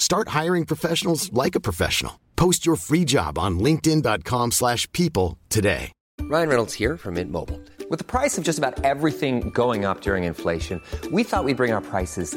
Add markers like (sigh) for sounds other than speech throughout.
Start hiring professionals like a professional. Post your free job on linkedin.com/people slash people today. Ryan Reynolds here from Mint Mobile. With the price of just about everything going up during inflation, we thought we'd bring our prices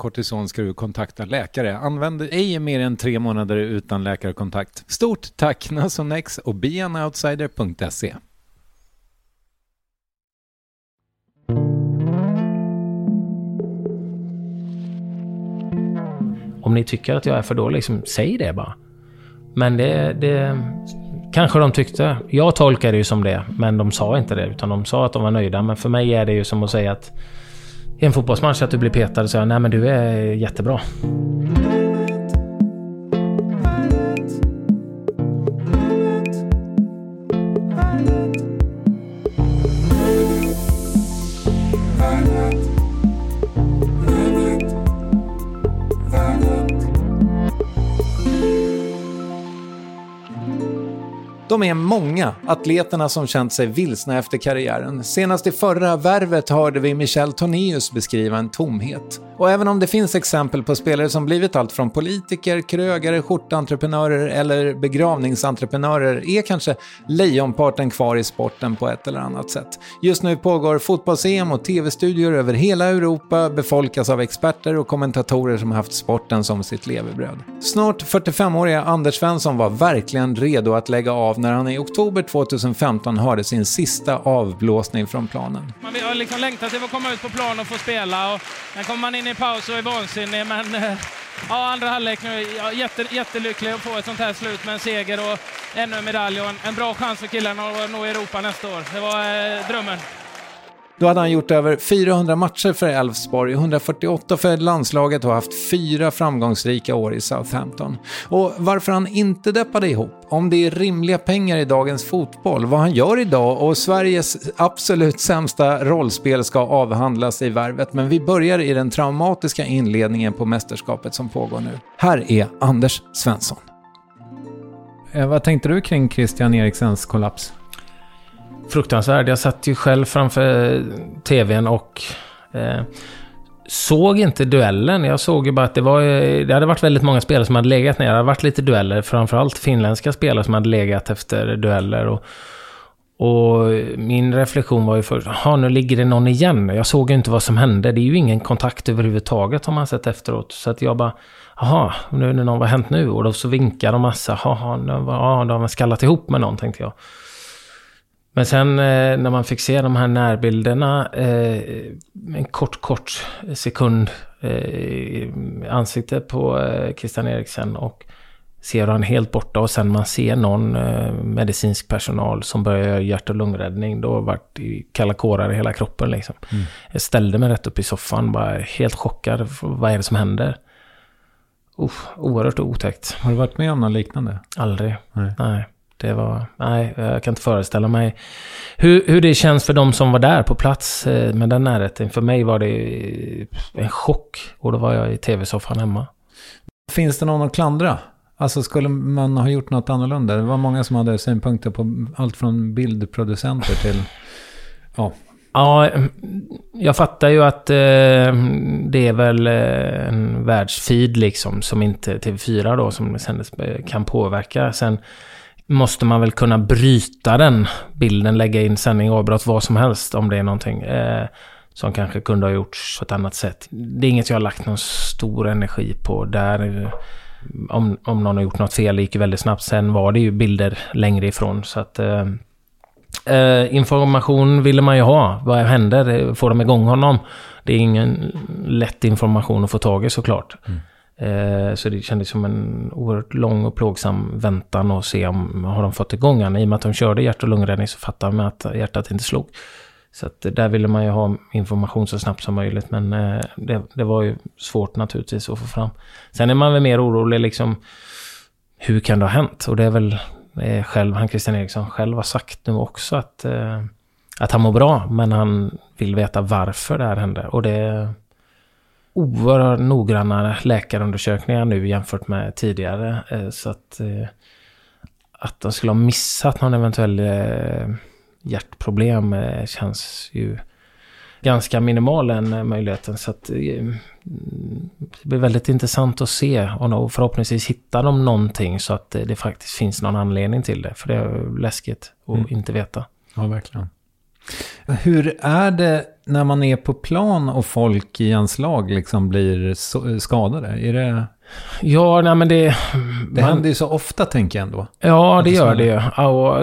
kortison ska du kontakta läkare. Använd ej mer än tre månader utan läkarkontakt. Stort tack Nasonex och beanoutsider.se. Om ni tycker att jag är för dålig, liksom, säg det bara. Men det, det kanske de tyckte. Jag tolkar det ju som det, men de sa inte det. Utan de sa att de var nöjda. Men för mig är det ju som att säga att i en fotbollsmatch att du blir petad och säger nej men du är jättebra. De är många, atleterna som känt sig vilsna efter karriären. Senast i förra värvet hörde vi Michel Tornéus beskriva en tomhet. Och även om det finns exempel på spelare som blivit allt från politiker, krögare, skjortentreprenörer eller begravningsentreprenörer är kanske lejonparten kvar i sporten på ett eller annat sätt. Just nu pågår fotbolls-EM och tv-studior över hela Europa befolkas av experter och kommentatorer som haft sporten som sitt levebröd. Snart 45-åriga Anders Svensson var verkligen redo att lägga av när han i oktober 2015 hörde sin sista avblåsning från planen. Man har liksom längtat till att komma ut på plan och få spela. Och sen kommer man in i paus och är vansinnig. Men eh, ja, andra halvlek nu, ja, jätte, jättelycklig att få ett sånt här slut med en seger och ännu en medalj och en, en bra chans för killarna att nå Europa nästa år. Det var eh, drömmen. Då hade han gjort över 400 matcher för Elfsborg, 148 för landslaget och haft fyra framgångsrika år i Southampton. Och varför han inte deppade ihop, om det är rimliga pengar i dagens fotboll, vad han gör idag och Sveriges absolut sämsta rollspel ska avhandlas i värvet. Men vi börjar i den traumatiska inledningen på mästerskapet som pågår nu. Här är Anders Svensson. Eh, vad tänkte du kring Christian Eriksens kollaps? Fruktansvärd. Jag satt ju själv framför TVn och eh, såg inte duellen. Jag såg ju bara att det var... Eh, det hade varit väldigt många spelare som hade legat ner. Det hade varit lite dueller. Framförallt finländska spelare som hade legat efter dueller. Och, Och min reflektion var ju först, jaha nu ligger det någon igen. Jag såg ju inte vad som hände. Det är ju ingen kontakt överhuvudtaget har man sett efteråt. Så att jag bara, jaha, nu är det någon, vad har hänt nu? Och då så vinkar de massa, jaha, ja, de har skallat ihop med någon tänkte jag. Men sen eh, när man fick se de här närbilderna, eh, en kort, kort sekund eh, ansiktet på Christian Eriksen och ser han helt borta och sen man ser någon medicinsk personal som börjar göra hjärt och lungräddning. Då vart det kalla kårar i hela kroppen liksom. Mm. Jag ställde mig rätt upp i soffan, bara helt chockad. Vad är det som händer? Uh, oerhört otäckt. Har du varit med om något liknande? Aldrig. Nej. nej. Det var, nej, jag kan inte föreställa mig hur, hur det känns för de som var där på plats eh, med den närheten. För mig var det en chock och då var jag i tv-soffan hemma. Finns det någon att klandra? Alltså skulle man ha gjort något annorlunda? Det var många som hade synpunkter på allt från bildproducenter till... Ja. Ja, jag fattar ju att eh, det är väl eh, en världsfeed liksom som inte TV4 då som sändes eh, kan påverka. Sen måste man väl kunna bryta den bilden, lägga in sändning, avbrott, vad som helst om det är någonting. Eh, som kanske kunde ha gjorts på ett annat sätt. Det är inget jag har lagt någon stor energi på där om, om någon har gjort något fel, det gick väldigt snabbt. Sen var det ju bilder längre ifrån. Så att, eh, eh, information ville man ju ha. Vad händer? Får de igång honom? Det är ingen lätt information att få tag i såklart. Mm. Eh, så det kändes som en oerhört lång och plågsam väntan och se om har de fått igång honom. I och med att de körde hjärt och lungräddning så fattade man att hjärtat inte slog. Så att där ville man ju ha information så snabbt som möjligt. Men eh, det, det, var ju svårt naturligtvis att få fram. Sen är man väl mer orolig liksom. Hur kan det ha hänt? Och det är väl eh, själv, han Christian Eriksson själv har sagt nu också att, att han mår bra. Men han vill veta varför det här hände. Och det oerhört noggranna läkarundersökningar nu jämfört med tidigare. Eh, så att, eh, att de skulle ha missat någon eventuell eh, hjärtproblem känns ju ganska minimal den möjligheten. Så att, det blir väldigt intressant att se och förhoppningsvis hittar de någonting så att det faktiskt finns någon anledning till det. För det är läskigt att mm. inte veta. Ja, verkligen. Hur är det när man är på plan och folk i ens lag liksom blir skadade? Är det Ja, nej men det... Det man, händer ju så ofta tänker jag ändå. Ja, det gör det ju. Ja,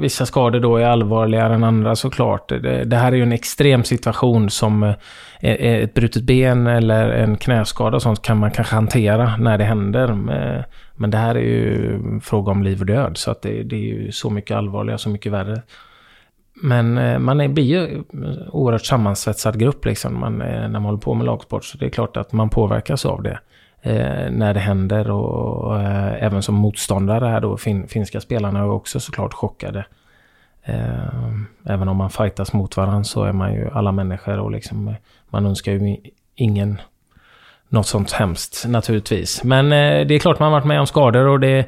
vissa skador då är allvarligare än andra såklart. Det, det här är ju en extrem situation som eh, ett brutet ben eller en knäskada och sånt kan man kanske hantera när det händer. Men det här är ju fråga om liv och död. Så att det, det är ju så mycket allvarligare, så mycket värre. Men eh, man är, blir ju oerhört sammansvetsad grupp liksom, man, eh, när man håller på med lagsport. Så det är klart att man påverkas av det eh, när det händer. Och, och eh, även som motståndare här då, fin, finska spelarna är också såklart chockade. Eh, även om man fightas mot varandra så är man ju alla människor och liksom, eh, man önskar ju ingen något sånt hemskt naturligtvis. Men eh, det är klart man har varit med om skador och det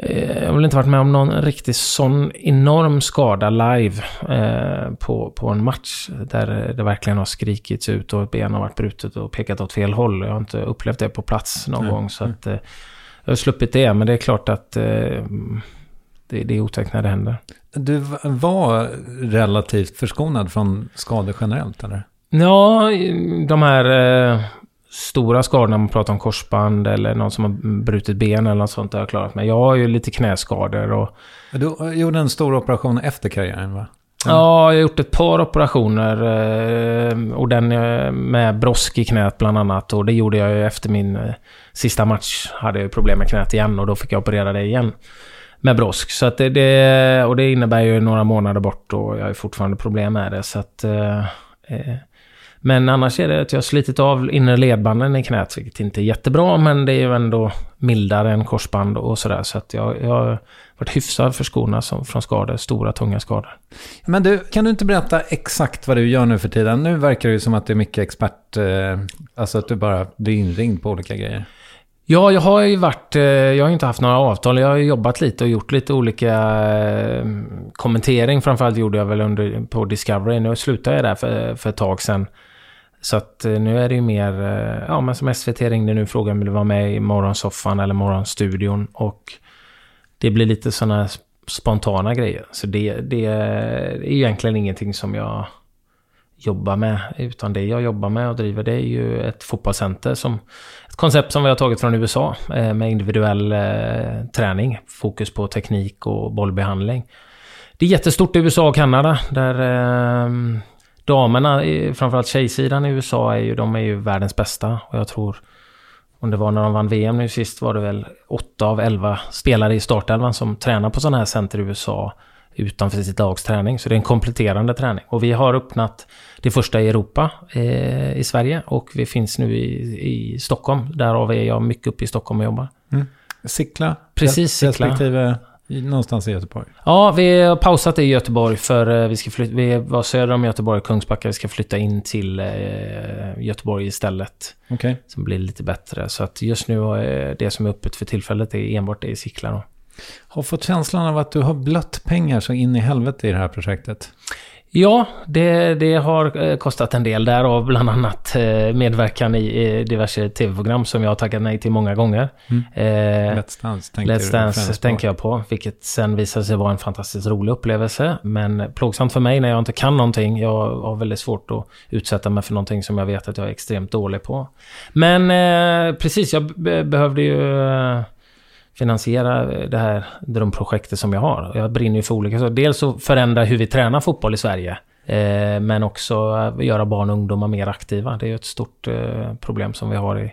jag har väl inte varit med om någon riktigt sån enorm skada live eh, på, på en match. Där det verkligen har skrikits ut och ett ben har varit brutet och pekat åt fel håll. Jag har inte upplevt det på plats någon mm. gång. Så att, eh, jag har sluppit det, men det är klart att eh, det, det är otäckt när det händer. Du var relativt förskonad från skador generellt, eller? Ja, de här eh, stora skador när man pratar om korsband eller någon som har brutit ben eller något sånt har jag klarat mig. Jag har ju lite knäskador och... Du gjorde en stor operation efter karriären va? Ja, jag har gjort ett par operationer. Eh, och den eh, med brosk i knät bland annat. Och det gjorde jag ju efter min eh, sista match. Hade jag problem med knät igen och då fick jag operera det igen. Med brosk. Så att det, det och det innebär ju några månader bort och jag har fortfarande problem med det. Så att... Eh, men annars är det att jag har slitit av inre ledbanden i knät, vilket inte är jättebra, men det är ju ändå mildare än korsband och sådär. Så att jag, jag har varit hyfsad förskonad från skador, stora tunga skador. Men du, kan du inte berätta exakt vad du gör nu för tiden? Nu verkar det ju som att du är mycket expert, eh, alltså att du bara blir inringd på olika grejer. Ja, jag har ju varit... Eh, jag har inte haft några avtal. Jag har jobbat lite och gjort lite olika eh, kommentering. Framförallt gjorde jag väl under, på Discovery. Nu slutade jag där för, för ett tag sedan. Så att eh, nu är det ju mer, eh, ja men som SVT ringde nu och frågade om jag ville vara med i morgonsoffan eller morgonstudion. Och det blir lite sådana spontana grejer. Så det, det är egentligen ingenting som jag jobbar med. Utan det jag jobbar med och driver det är ju ett fotbollscenter som ett koncept som vi har tagit från USA eh, med individuell träning. Fokus på teknik och bollbehandling. Det är jättestort i USA och Kanada där ehm, damerna, framförallt tjejsidan i USA, är ju, de är ju världens bästa. Och jag tror, om det var när de vann VM nu sist, var det väl 8 av 11 spelare i startelvan som tränar på sådana här center i USA utanför sitt lags träning. Så det är en kompletterande träning. Och vi har öppnat det första i Europa eh, i Sverige och vi finns nu i, i Stockholm. Därav är jag mycket uppe i Stockholm och jobbar. Mm. Sickla? Precis, Sickla. Respektive någonstans i Göteborg? Ja, vi har pausat i Göteborg för eh, vi ska flytta, vi var söder om Göteborg, Kungsbacka. Vi ska flytta in till eh, Göteborg istället. Okej. Okay. Som blir lite bättre. Så att just nu är det som är öppet för tillfället är enbart det i Sickla då. Har fått känslan av att du har blött pengar så in i helvete i det här projektet? Ja, det, det har eh, kostat en del. Därav bland annat eh, medverkan i diverse tv-program som jag har tackat nej till många gånger. Mm. Eh, Let's Dance, Let's Dance tänker jag på. Vilket sen visade sig vara en fantastiskt rolig upplevelse. Men plågsamt för mig när jag inte kan någonting. Jag har väldigt svårt att utsätta mig för någonting som jag vet att jag är extremt dålig på. Men eh, precis, jag behövde ju finansiera det här drömprojektet som jag har. Jag brinner ju för olika saker. Dels att förändra hur vi tränar fotboll i Sverige. Eh, men också göra barn och ungdomar mer aktiva. Det är ju ett stort eh, problem som vi har i,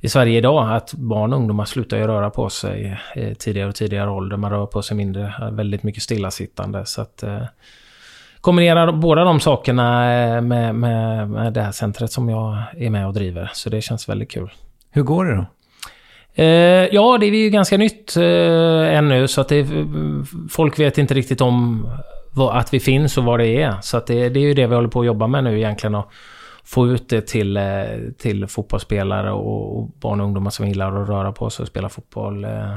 i Sverige idag. Att barn och ungdomar slutar ju röra på sig i tidigare och tidigare ålder. Man rör på sig mindre, väldigt mycket stillasittande. Så att eh, kombinera båda de sakerna eh, med, med, med det här centret som jag är med och driver. Så det känns väldigt kul. Hur går det då? Eh, ja, det är ju ganska nytt eh, ännu så att det, folk vet inte riktigt om vad, att vi finns och vad det är. Så att det, det, är ju det vi håller på att jobba med nu egentligen. Att få ut det till, eh, till fotbollsspelare och, och barn och ungdomar som gillar att röra på sig och spela fotboll. Eh,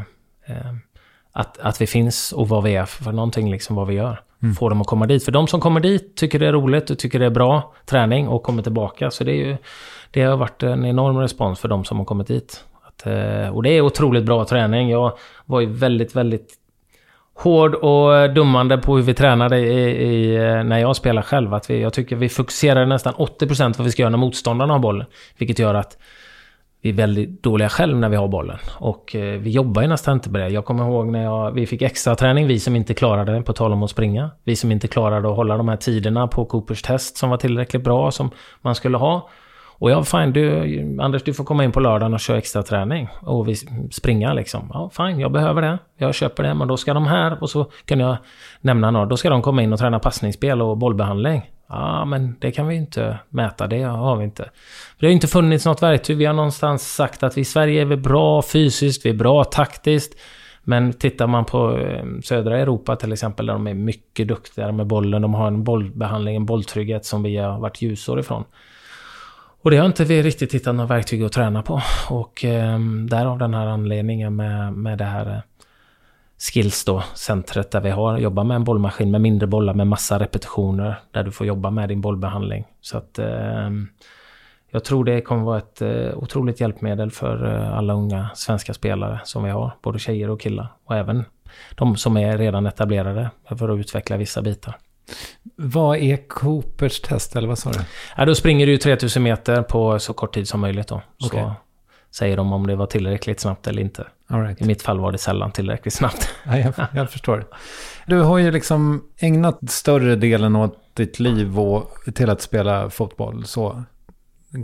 att, att vi finns och vad vi är för någonting, liksom vad vi gör. Mm. Få dem att komma dit. För de som kommer dit tycker det är roligt och tycker det är bra träning och kommer tillbaka. Så det, är ju, det har varit en enorm respons för de som har kommit dit. Att, eh, och det är otroligt bra träning. Jag var ju väldigt, väldigt hård och dummande på hur vi tränade i, i, eh, när jag spelar själv. Att vi, jag tycker vi fokuserar nästan 80% på vad vi ska göra när motståndarna har bollen. Vilket gör att vi är väldigt dåliga själv när vi har bollen. Och eh, vi jobbar ju nästan inte på det. Jag kommer ihåg när jag, vi fick extra träning vi som inte klarade, på tal om att springa. Vi som inte klarade att hålla de här tiderna på Coopers test som var tillräckligt bra som man skulle ha. Och jag, fine, du, Anders du får komma in på lördagen och köra extra träning och vi springa liksom. Ja, fine, jag behöver det. Jag köper det, men då ska de här och så kunde jag nämna några. Då ska de komma in och träna passningsspel och bollbehandling. Ja, men det kan vi inte mäta, det har vi inte. Det har inte funnits något verktyg. Vi har någonstans sagt att vi i Sverige är vi bra fysiskt, vi är bra taktiskt. Men tittar man på eh, södra Europa till exempel, där de är mycket duktigare med bollen. De har en bollbehandling, en bolltrygghet som vi har varit ljusår ifrån. Och det har inte vi riktigt hittat några verktyg att träna på. Och eh, därav den här anledningen med, med det här eh, skills då, centret där vi har jobbar med en bollmaskin med mindre bollar med massa repetitioner. Där du får jobba med din bollbehandling. Så att eh, jag tror det kommer vara ett eh, otroligt hjälpmedel för eh, alla unga svenska spelare som vi har. Både tjejer och killar. Och även de som är redan etablerade för att utveckla vissa bitar. Vad är Coopers test, eller vad sa du? Ja, då springer du 3000 meter på så kort tid som möjligt då. Så okay. säger de om det var tillräckligt snabbt eller inte. Right. I mitt fall var det sällan tillräckligt snabbt. (laughs) Ja, jag, jag förstår. Du har ju liksom ägnat större delen åt ditt liv och till att spela fotboll. Så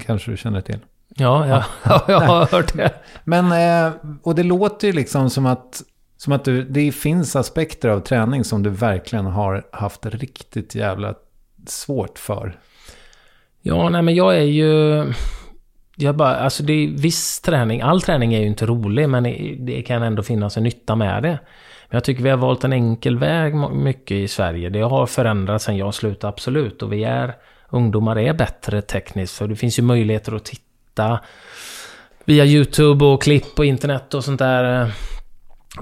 kanske du känner till. Ja, ja, (laughs) ja. jag har hört det. Men, eh, och det låter ju liksom som att som att du, det finns aspekter av träning som du verkligen har haft riktigt jävla svårt för. Ja, nej men jag är ju... Jag bara, alltså det är viss träning, all träning är ju inte rolig men det kan ändå finnas en nytta med det. Men jag tycker vi har valt en enkel väg mycket i Sverige. Det har förändrats sen jag slutade absolut och vi är, ungdomar är bättre tekniskt för det finns ju möjligheter att titta via YouTube och klipp och internet och sånt där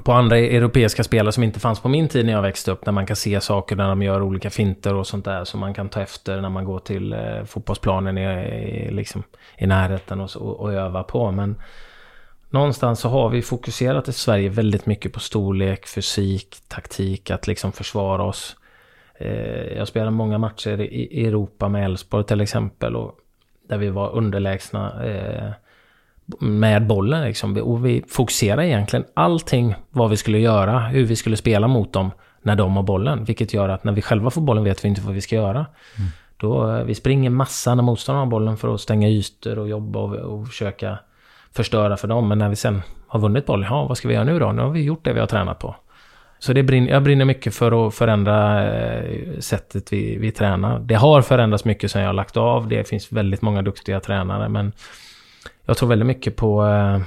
på andra europeiska spelare som inte fanns på min tid när jag växte upp. När man kan se saker när de gör olika finter och sånt där. Som man kan ta efter när man går till eh, fotbollsplanen i, i, liksom, i närheten och, och, och öva på. Men någonstans så har vi fokuserat i Sverige väldigt mycket på storlek, fysik, taktik, att liksom försvara oss. Eh, jag spelade många matcher i Europa med Elfsborg till exempel. Och där vi var underlägsna eh, med bollen. Liksom. Och vi fokuserade egentligen allting vad vi skulle göra, hur vi skulle spela mot dem när de har bollen. Vilket gör att när vi själva får bollen vet vi inte vad vi ska göra. Mm. Då, eh, vi springer massa när motståndarna har bollen för att stänga ytor och jobba och, och försöka förstöra för dem. Men när vi sen har vunnit bollen, ja vad ska vi göra nu då? Nu har vi gjort det vi har tränat på. Så det brinner, jag brinner mycket för att förändra eh, sättet vi, vi tränar. Det har förändrats mycket sen jag har lagt av. Det finns väldigt många duktiga tränare. Men jag tror väldigt mycket på eh,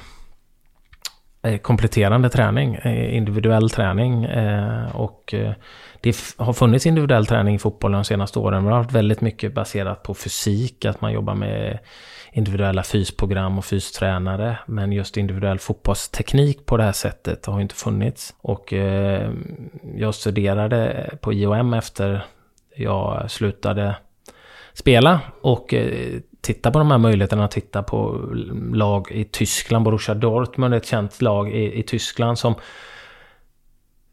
eh kompletterande träning, eh, individuell träning. Eh, och eh, det har funnits individuell träning i fotbollen de senaste åren. Men det har varit väldigt mycket baserat på fysik, att man jobbar med individuella fysprogram och fystränare. Men just individuell fotbollsteknik på det här sättet har inte funnits. Och eh, jag studerade på IOM efter jag slutade spela och eh, titta på de här möjligheterna titta på lag i Tyskland. Borussia Dortmund är ett känt lag i, i Tyskland som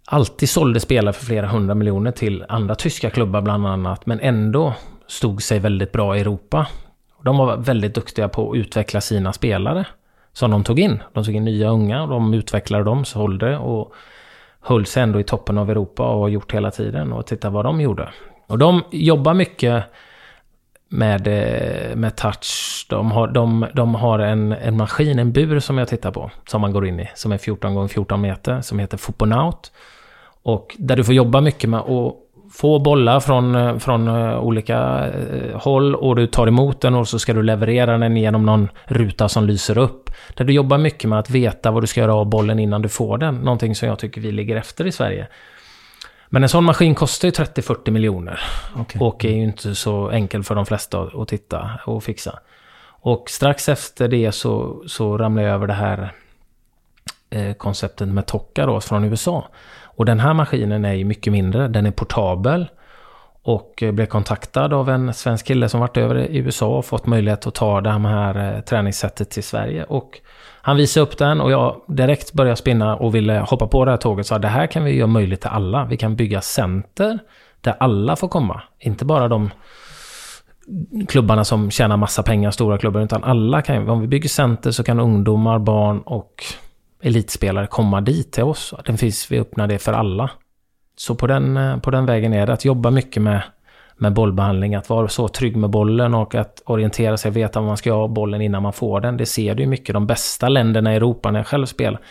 alltid sålde spelare för flera hundra miljoner till andra tyska klubbar bland annat. Men ändå stod sig väldigt bra i Europa. De var väldigt duktiga på att utveckla sina spelare som de tog in. De tog in nya unga och de utvecklade dem, sålde och höll sig ändå i toppen av Europa och har gjort hela tiden. Och titta vad de gjorde. Och de jobbar mycket med, eh, med touch. De har, de, de har en, en maskin, en bur som jag tittar på, som man går in i, som är 14 x 14 meter, som heter Foponaut. Och där du får jobba mycket med att få bollar från, eh, från eh, olika håll och du tar emot den och så ska du leverera den genom någon ruta som lyser upp. Där du jobbar mycket med att veta vad du ska göra av bollen innan du får den. Någonting som jag tycker vi ligger efter i Sverige. Men en sån maskin kostar ju 30-40 miljoner. Okay. Och är ju inte så enkel för de flesta att, titta och fixa. Och strax efter det så, så ramlade jag över det här eh, konceptet med Tokka då, från USA. Och den här maskinen är ju mycket mindre, den är portabel. Och blev kontaktad av en svensk kille som varit över i USA och fått möjlighet att ta det här eh, träningssättet till Sverige. Och han visade upp den och jag direkt började spinna och ville hoppa på det här tåget. Så det här kan vi göra möjligt till alla. Vi kan bygga center där alla får komma. Inte bara de klubbarna som tjänar massa pengar, stora klubbar, utan alla kan Om vi bygger center så kan ungdomar, barn och elitspelare komma dit till oss. Den finns, vi öppnar det för alla. Så på den, eh, på den vägen är det att jobba mycket med, med bollbehandling, att vara så trygg med bollen och att orientera sig, veta vad man ska göra bollen innan man får den. Det ser du ju mycket. De bästa länderna i Europa när jag själv spelar.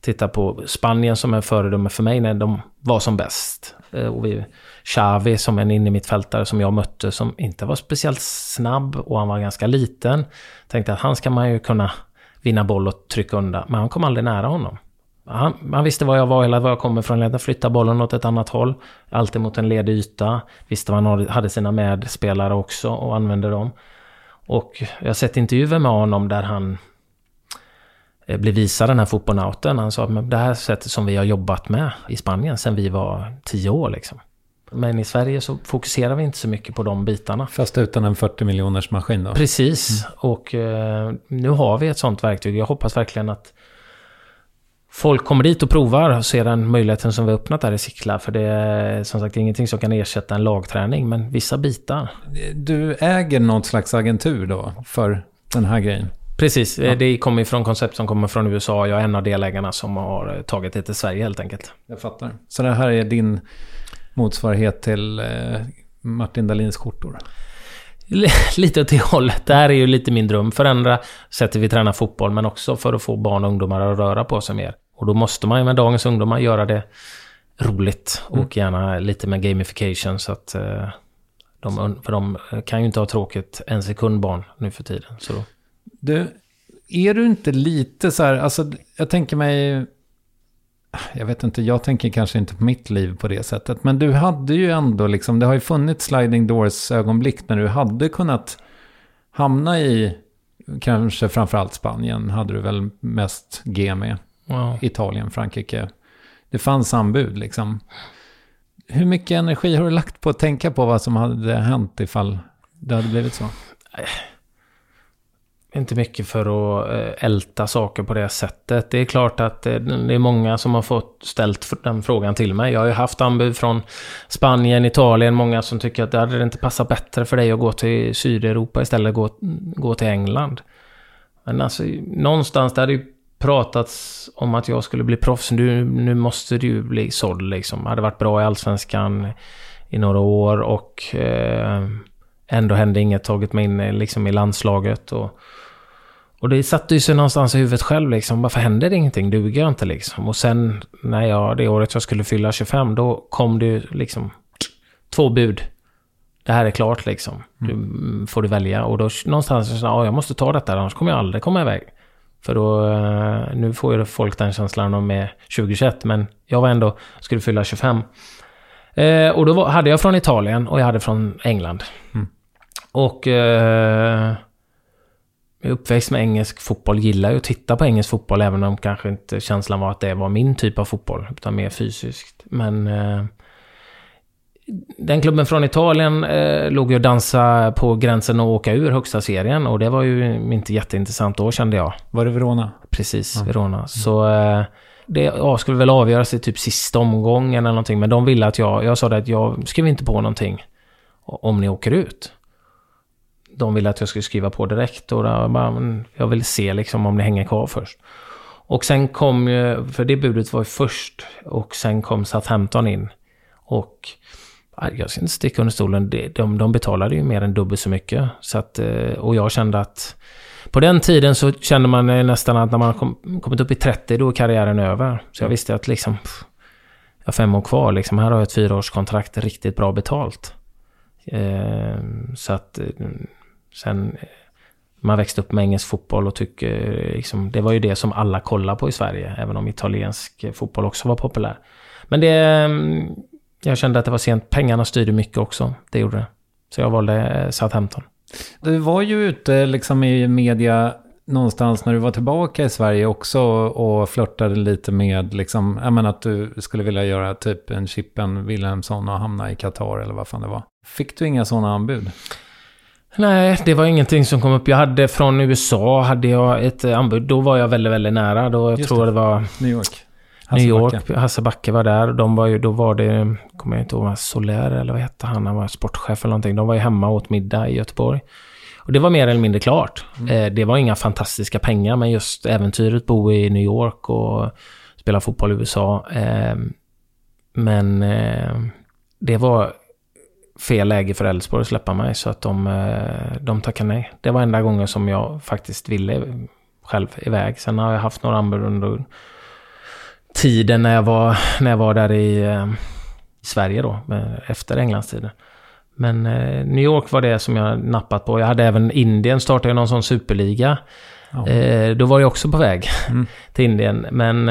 Titta på Spanien som är föredöme för mig när de var som bäst. Eh, och vi, Xavi som en innermittfältare som jag mötte som inte var speciellt snabb och han var ganska liten. Tänkte att han ska man ju kunna vinna boll och trycka undan. Men han kom aldrig nära honom. Han, han visste var jag var, eller var jag kommer ifrån. Jag flytta bollen åt ett annat håll. Alltid mot en ledig yta. Visste var han hade sina medspelare också och använde dem. Och jag har sett intervjuer med honom där han eh, blev visad den här fotbollnauten. Han sa att det här sättet som vi har jobbat med i Spanien sedan vi var tio år liksom. Men i Sverige så fokuserar vi inte så mycket på de bitarna. Fast utan en 40 miljoners maskin då? Precis. Mm. Och eh, nu har vi ett sånt verktyg. Jag hoppas verkligen att folk kommer dit och provar och ser den möjligheten som vi har öppnat här i Sickla. För det är som sagt ingenting som kan ersätta en lagträning, men vissa bitar. Du äger något slags agentur då för den här grejen? Precis, ja. det kommer från koncept som kommer från USA. Jag är en av delägarna som har tagit det till Sverige helt enkelt. Jag fattar. Så det här är din motsvarighet till eh, Martin Dahlins skjortor? (laughs) Lite åt det hållet. Det här är ju lite min dröm. Förändra sättet vi tränar fotboll, men också för att få barn och ungdomar att röra på sig mer. Och då måste man ju med dagens ungdomar göra det roligt och mm. gärna lite med gamification så att eh, de, för de kan ju inte ha tråkigt en sekund barn nu för tiden. Så då. Du, är du inte lite så här, alltså jag tänker mig jag vet inte, jag tänker kanske inte på mitt liv på det sättet. Men du hade ju ändå liksom, det har ju funnits sliding doors ögonblick när du hade kunnat hamna i, kanske framförallt Spanien, hade du väl mest G med. Wow. Italien, Frankrike. Det fanns anbud liksom. Hur mycket energi har du lagt på att tänka på vad som hade hänt ifall det hade blivit så? inte mycket för att eh, älta saker på det sättet. Det är klart att eh, det är många som har fått ställt den frågan till mig. Jag har ju haft anbud från Spanien, Italien, många som tycker att det hade inte passat bättre för dig att gå till Sydeuropa istället gå, gå till England. Men alltså någonstans där hade ju pratats om att jag skulle bli proffs. Nu, nu måste du bli såld liksom. Jag hade varit bra i Allsvenskan i några år och eh, ändå hände inget. Tagit mig in liksom i landslaget och och det satte ju sig någonstans i huvudet själv liksom. Varför händer det ingenting? Duger jag inte liksom? Och sen när jag, det året jag skulle fylla 25, då kom det ju liksom två bud. Det här är klart liksom. Du mm. får du välja. Och då någonstans så ja, jag måste ta detta, annars kommer jag aldrig komma iväg. För då, eh, nu får ju folk den känslan om är 2021, men jag var ändå, skulle fylla 25. Eh, och då var, hade jag från Italien och jag hade från England. Mm. Och eh, jag är uppväxt med engelsk fotboll, gillar ju att titta på engelsk fotboll även om kanske inte känslan var att det var min typ av fotboll, utan mer fysiskt. Men eh, den klubben från Italien eh, låg ju och dansade på gränsen att åka ur högsta serien och det var ju inte jätteintressant då kände jag. Var det Verona? Precis, ja. Verona. Mm. Så eh, det ja, skulle väl avgöras i typ sista omgången eller någonting, men de ville att jag, jag sa det att jag skriver inte på någonting om ni åker ut de ville att jag skulle skriva på direkt och där bara, jag vill se liksom om det hänger kvar först. Och sen kom ju, för det budet var ju först och sen kom Southampton in. Och jag ska inte sticka under stolen, de, de betalade ju mer än dubbelt så mycket. Så att, eh, och jag kände att på den tiden så kände man eh, nästan att när man kom, kommit upp i 30 då är karriären över. Så jag visste att liksom, jag har fem år kvar liksom. Här har jag ett fyraårskontrakt riktigt bra betalt. Eh, så att eh, Sen man växte upp med engelsk fotboll och tycker liksom, det var ju det som alla kollade på i Sverige. Även om italiensk fotboll också var populär. Men det... Mm, jag kände att det var sent. Pengarna styrde mycket också. Det gjorde det. Så jag valde Southampton. Du var ju ute liksom i media någonstans när du var tillbaka i Sverige också och flörtade lite med liksom, jag menar att du skulle vilja göra typ en Chippen Wilhelmsson och hamna i Qatar eller vad fan det var. Fick du inga sådana anbud? Nej, det var ingenting som kom upp. Jag hade från USA, hade jag ett anbud. Då var jag väldigt, väldigt nära. Då jag tror det. det var... New York. New York. Hasse Backe var där. De var ju, då var det, kommer jag inte ihåg, Soler eller vad hette han? Han var sportchef eller någonting. De var ju hemma och åt middag i Göteborg. Och det var mer eller mindre klart. Mm. Eh, det var inga fantastiska pengar, men just äventyret bo i New York och spela fotboll i USA. Eh, men eh, det var fel läge för Elfsborg att släppa mig så att de, eh, de tackade nej. Det var enda gången som jag faktiskt ville själv iväg. Sen har jag haft några anbud under tiden när jag var, när jag var där i, eh, i Sverige då, efter Englandstiden. Men eh, New York var det som jag nappat på. Jag hade även Indien, startade någon sån superliga. Ja. då var jag också på väg mm. (laughs) till Indien. Men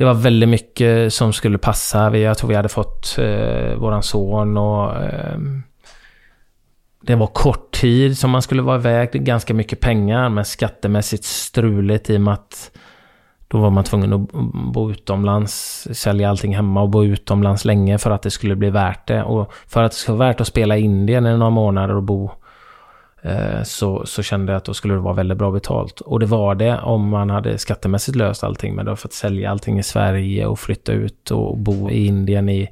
det var väldigt mycket som skulle passa. Jag tror vi hade fått eh, våran son och eh, det var kort tid som man skulle vara iväg. Ganska mycket pengar men skattemässigt struligt i och med att då var man tvungen att bo utomlands, sälja allting hemma och bo utomlands länge för att det skulle bli värt det. Och för att det skulle vara värt att spela i Indien i några månader och bo eh, så, så kände jag att då skulle det vara väldigt bra betalt. Och det var det om man hade skattemässigt löst allting. Men då att sälja allting i Sverige och flytta ut och bo i Indien i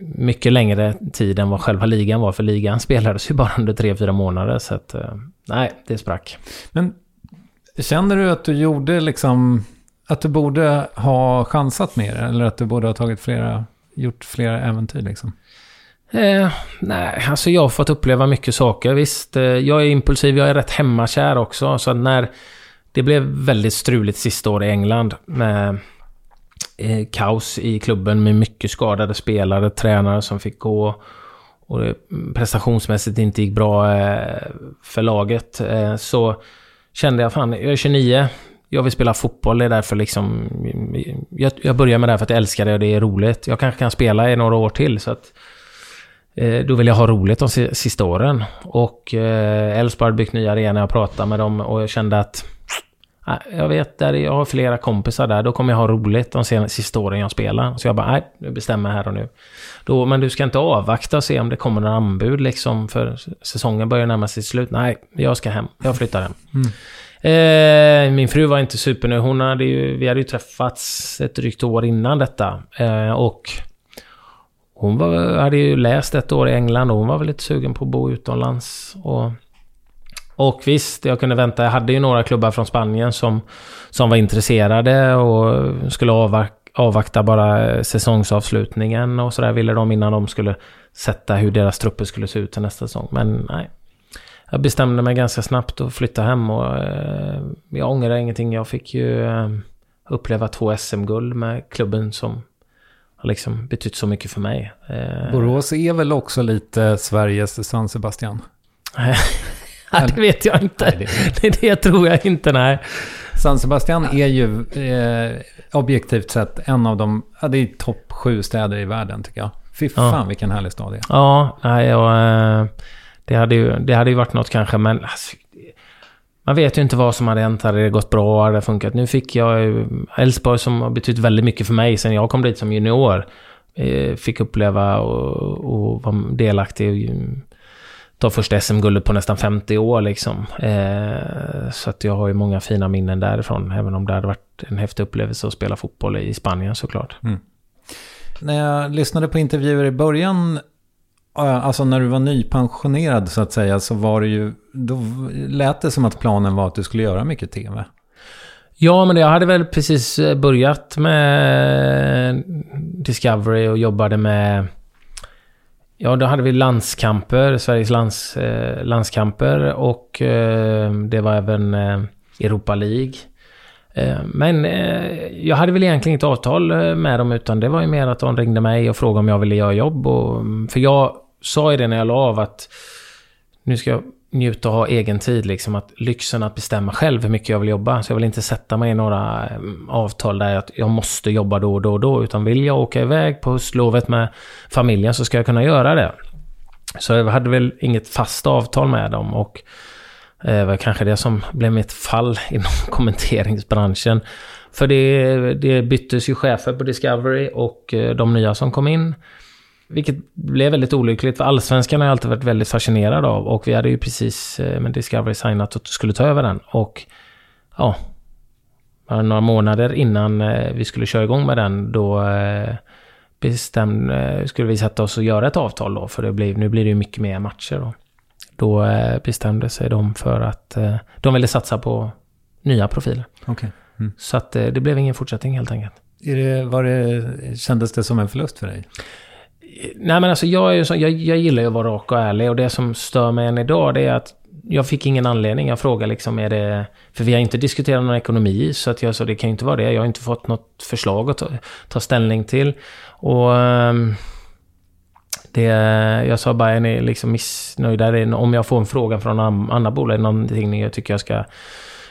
mycket längre tid än vad själva ligan var. För ligan (laughs) spelades ju bara under tre fyra månader. Så att, eh, nej, det sprack. Men känner du att du gjorde liksom... Att du borde ha chansat mer? Eller att du borde ha tagit flera... Gjort flera äventyr liksom? Eh, nej, alltså jag har fått uppleva mycket saker. Visst, eh, jag är impulsiv, jag är rätt hemmakär också. Så när det blev väldigt struligt sista året i England med eh, kaos i klubben med mycket skadade spelare, tränare som fick gå och det prestationsmässigt inte gick bra eh, för laget. Eh, så kände jag fan, jag är 29. Jag vill spela fotboll, det är därför liksom... Jag, jag börjar med det här för att jag älskar det och det är roligt. Jag kanske kan spela i några år till så att... Eh, då vill jag ha roligt de sista åren. Och eh, Elfsborg hade byggt nya arenor, jag pratade med dem och jag kände att jag vet, där jag har flera kompisar där. Då kommer jag ha roligt de senaste, sista åren jag spelar. Så jag bara, nej, nu bestämmer här och nu. Då, men du ska inte avvakta och se om det kommer några anbud liksom. För säsongen börjar närma sig slut. Nej, jag ska hem. Jag flyttar hem. Eh, min fru var inte supernöjd. Hon hade ju, vi hade ju träffats ett drygt år innan detta. Eh, och hon var, hade ju läst ett år i England och hon var väl lite sugen på att bo utomlands. Och, och visst, jag kunde vänta. Jag hade ju några klubbar från Spanien som, som var intresserade och skulle avvakta, avvakta bara säsongsavslutningen och sådär ville de innan de skulle sätta hur deras trupper skulle se ut till nästa säsong. Men nej. Jag bestämde mig ganska snabbt att flytta hem och eh, jag ångrar ingenting. Jag fick ju eh, uppleva två SM-guld med klubben som har liksom betytt så mycket för mig. Eh, Borås är väl också lite Sveriges San Sebastian? (laughs) (laughs) ja, det vet jag inte. Nej, det- det, tror jag inte, nej. San Sebastian är ju eh, objektivt sett en av de, ja, det är topp sju städer i världen tycker jag. Fy Ja. fan vilken härlig stad det är. Ja, nej, jag, eh, det, hade ju, det hade ju varit något kanske, men alltså, man vet ju inte vad som hade hänt. Hade det gått bra? Hade det funkat? Nu fick jag ju Elfsborg som har betytt väldigt mycket för mig sen jag kom dit som junior. Eh, Fick uppleva och, och vara delaktig och ta första SM-guldet på nästan 50 år liksom. Eh, så att jag har ju många fina minnen därifrån. Även om det hade varit en häftig upplevelse att spela fotboll i Spanien såklart. När jag lyssnade på intervjuer i början, alltså när du var nypensionerad så att säga, så var det ju, då lät det som att planen var att du skulle göra mycket tv. Ja, men jag hade väl precis börjat med Discovery och jobbade med... Ja, då hade vi landskamper, Sveriges lands, eh, landskamper och eh, det var även eh, Europa League. Eh, men eh, jag hade väl egentligen inte avtal eh, med dem utan det var ju mer att de ringde mig och frågade om jag ville göra jobb. Och, mm, för jag sa ju det när jag la av att nu ska jag njuta och ha egen tid. Liksom att lyxen att bestämma själv hur mycket jag vill jobba. Så jag vill inte sätta mig i några mm, avtal där att jag måste jobba då och då och då. Utan vill jag åka iväg på höstlovet med familjen så ska jag kunna göra det. Så jag hade väl inget fast avtal med dem. Och det var kanske det som blev mitt fall (laughs) inom kommenteringsbranschen. För det, det byttes ju chefer på Discovery och eh, de nya som kom in vilket blev väldigt olyckligt, för allsvenskan har jag alltid varit väldigt fascinerad av. Och vi hade ju precis eh, med Discovery signat att skulle ta över den. Och ja, bara några månader innan eh, vi skulle köra igång med den, då eh, bestämde, skulle vi sätta oss och göra ett avtal då. För det blev, nu blir det ju mycket mer matcher då. Då bestämde sig de för att de ville satsa på nya profiler. Okej. Mm. Så att det blev ingen fortsättning helt enkelt. Är det, var det, kändes det som en förlust för dig? Nej men alltså jag, är ju så, jag, jag gillar ju att vara rak och ärlig och det som stör mig än idag det är att jag fick ingen anledning. Jag frågade liksom är det... För vi har inte diskuterat någon ekonomi så att jag sa det kan ju inte vara det. Jag har inte fått något förslag att ta, ta ställning till. Och... Ehm, det, jag sa bara, är ni liksom missnöjda? Om jag får en fråga från andra bolag, är det någonting ni tycker jag ska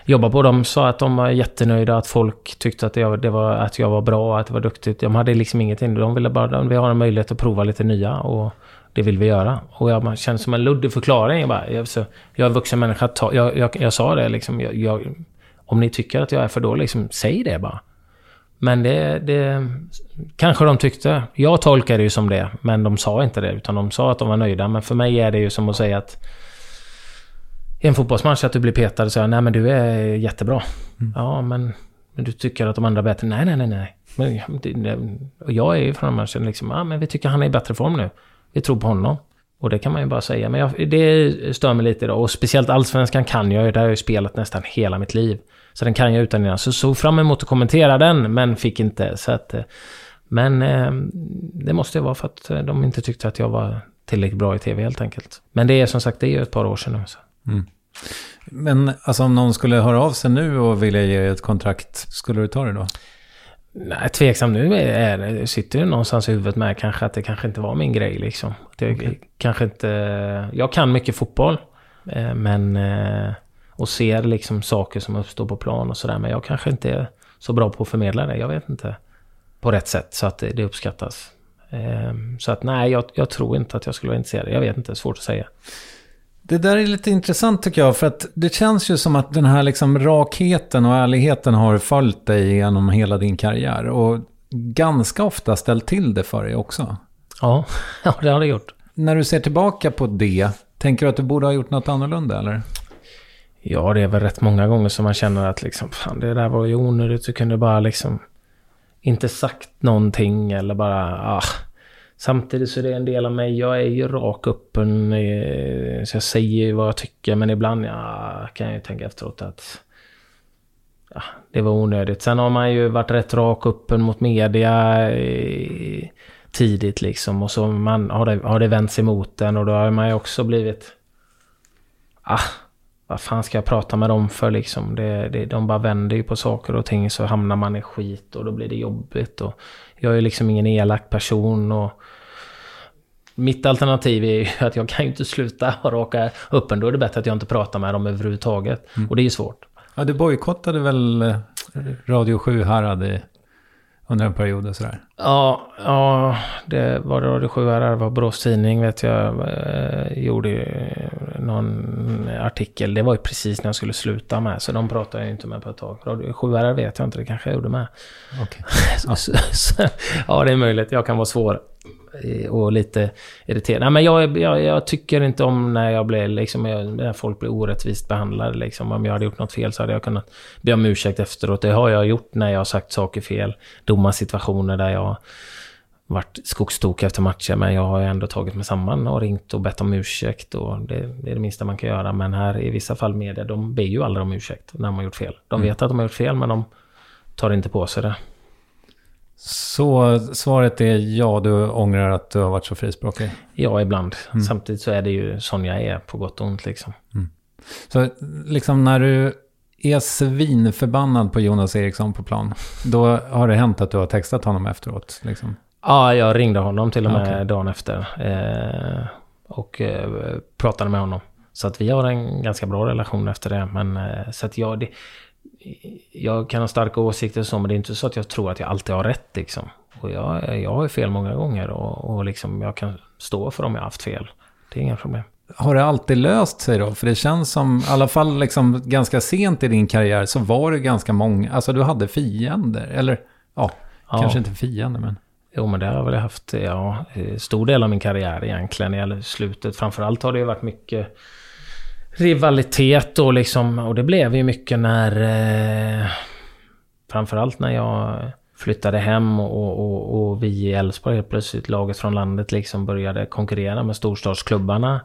jobba på? De sa att de var jättenöjda, att folk tyckte att jag, det var, att jag var bra, att det var duktigt. De hade liksom ingenting. De ville bara, vi har en möjlighet att prova lite nya och det vill vi göra. Och jag kände som en luddig förklaring. Jag, bara, jag, så, jag är en vuxen människa, ta, jag, jag, jag sa det liksom. Jag, jag, om ni tycker att jag är för dålig, liksom, säg det bara. Men det, det... Kanske de tyckte. Jag tolkar det ju som det. Men de sa inte det. Utan de sa att de var nöjda. Men för mig är det ju som att säga att... I en fotbollsmatch att du blir petad och säger nej men du är jättebra. Ja men, men du tycker att de andra är bättre. Nej nej nej nej. Men, det, det, och jag är ju från matchen liksom. Ja men vi tycker han är i bättre form nu. Vi tror på honom. Och det kan man ju bara säga. Men jag, det stör mig lite idag. Och speciellt Allsvenskan kan jag ju. Där har jag ju spelat nästan hela mitt liv. Så den kan jag utan innan. Så såg fram emot att kommentera den, men fick inte. Så att, eh, men eh, det måste ju vara för att eh, de inte tyckte att jag var tillräckligt bra i tv helt enkelt. Men det är som sagt, det är ju ett par år sedan nu. Så. Men alltså om någon skulle höra av sig nu och vilja ge dig ett kontrakt, skulle du ta det då? Nej, tveksam nu är det. Sitter ju någonstans i huvudet med kanske att det kanske inte var min grej liksom. Att jag kanske inte... Jag kan mycket fotboll. eh, Men... eh, Och ser liksom saker som uppstår på plan och sådär. Men jag kanske inte är så bra på att förmedla det. Jag vet inte. På rätt sätt så att det det uppskattas. Eh, Så att nej, jag, jag tror inte att jag skulle vara intresserad. Jag vet inte, svårt att säga. Det där är lite intressant tycker jag, för att det känns ju som att den här liksom rakheten och ärligheten har följt dig genom hela din karriär. Och ganska ofta ställt till det för dig också. Ja, (laughs) ja det har det gjort. När du ser tillbaka på det, tänker du att du borde ha gjort något annorlunda eller? Ja, det är väl rätt många gånger som man känner att liksom, fan det där var ju onödigt. Du kunde bara liksom inte sagt någonting eller bara, ah. Samtidigt så är det en del av mig, jag är ju rak öppen. Eh, så jag säger ju vad jag tycker, men ibland ja, kan jag ju tänka efteråt att ja, det var onödigt. Sen har man ju varit rätt rak öppen mot media eh, tidigt liksom. Och så man, har, det, har det vänts emot den och då har man ju också blivit... Ah, vad fan ska jag prata med dem för liksom? Det, det, de bara vänder ju på saker och ting så hamnar man i skit och då blir det jobbigt. Och jag är liksom ingen elak person och mitt alternativ är ju (laughs) att jag kan ju inte sluta vara raka öppen. Då är det bättre att jag inte pratar med dem överhuvudtaget. Och det är ju svårt. Ja, du bojkottade väl eh, Radio 7 Harad i, under en period och sådär. Ja, ja det var Radio 7 här, det var Borås Tidning vet jag. Eh, gjorde någon artikel. Det var ju precis när jag skulle sluta med. Så de pratade jag inte med på ett tag. Radio 7 här vet jag inte, det kanske jag gjorde med. Okej. (laughs) Så, så, så, ja, det är möjligt. Jag kan vara svår och lite irriterad. Nej, men jag, jag, jag tycker inte om när jag blir liksom, jag, när folk blir orättvist behandlade. Liksom. Om jag hade gjort något fel så hade jag kunnat be om ursäkt efteråt. Det har jag gjort när jag har sagt saker fel. Domarsituationer där jag varit skogstokig efter matcher, men jag har ändå tagit mig samman och ringt och bett om ursäkt. Och det, det är det minsta man kan göra. Men här i vissa fall media, de ber ju aldrig om ursäkt när de har gjort fel. De vet att de har gjort fel, men de tar inte på sig det. Så svaret är ja, du ångrar att du har varit så frispråkig? Ja, ibland. Samtidigt så är det ju sån jag är, på gott och ont liksom. Så liksom när du är svinförbannad på Jonas Eriksson på plan, då har det hänt att du har textat honom efteråt? Liksom. Ja, jag ringde honom till och med Okej. dagen efter. Eh, och eh, pratade med honom. Så att vi har en ganska bra relation efter det. Men eh, så att jag... Det, jag kan ha starka åsikter och så, men det är inte så att jag tror att jag alltid har rätt liksom. Och jag, jag har ju fel många gånger och, och liksom jag kan stå för om jag har haft fel. Det är inga problem. Har det alltid löst sig då? För det känns som, i alla fall liksom ganska sent i din karriär, så var det ganska många, alltså du hade fiender. Eller, ja, Ja. kanske inte fiender, men... Jo, men det har jag väl haft, ja, eh, stor del av min karriär egentligen. I slutet, framförallt har det ju varit mycket rivalitet och liksom, och det blev ju mycket när... Eh, framförallt när jag flyttade hem och, och, och vi i Elfsborg helt plötsligt, laget från landet, liksom började konkurrera med storstadsklubbarna.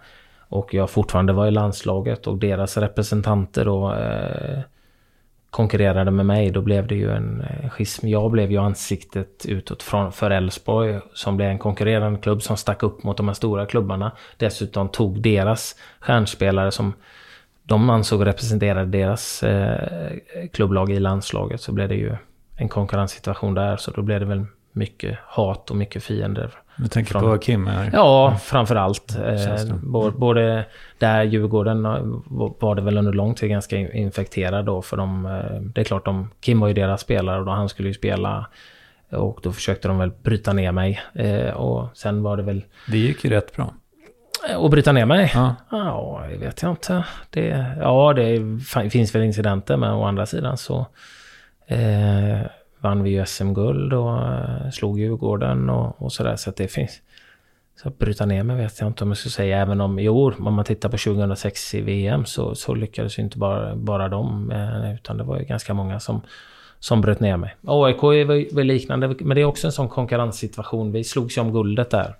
Och jag fortfarande var i landslaget och deras representanter då eh, konkurrerade med mig. Då blev det ju en eh, schism. Jag blev ju ansiktet utåt från, för Elfsborg som blev en konkurrerande klubb som stack upp mot de här stora klubbarna. Dessutom tog deras stjärnspelare som de ansåg representerade deras eh, klubblag i landslaget så blev det ju en konkurrenssituation där. Så då blev det väl mycket hat och mycket fiender. Du tänker Från- på Kim här? Ja, framförallt. Eh, både där Djurgården var det väl under lång tid ganska in- infekterad då. För de, eh, det är klart, de, Kim var ju deras spelare och då han skulle ju spela. Och då försökte de väl bryta ner mig. Eh, och sen var det väl... Det gick ju rätt bra. Och bryta ner mig? Ja. Ja, det vet jag inte. Det, ja, det finns väl incidenter, men å andra sidan så eh, vann vi ju SM-guld och eh, slog Djurgården och, och sådär. Så att det finns. Så att bryta ner mig vet jag inte om jag ska säga. Även om, jo, om man tittar på 2006 i VM så, så lyckades ju inte bara, bara de. Eh, utan det var ju ganska många som, som bröt ner mig. AIK är väl- väl liknande, men det är också en sån konkurrenssituation. Vi slogs ju om guldet där.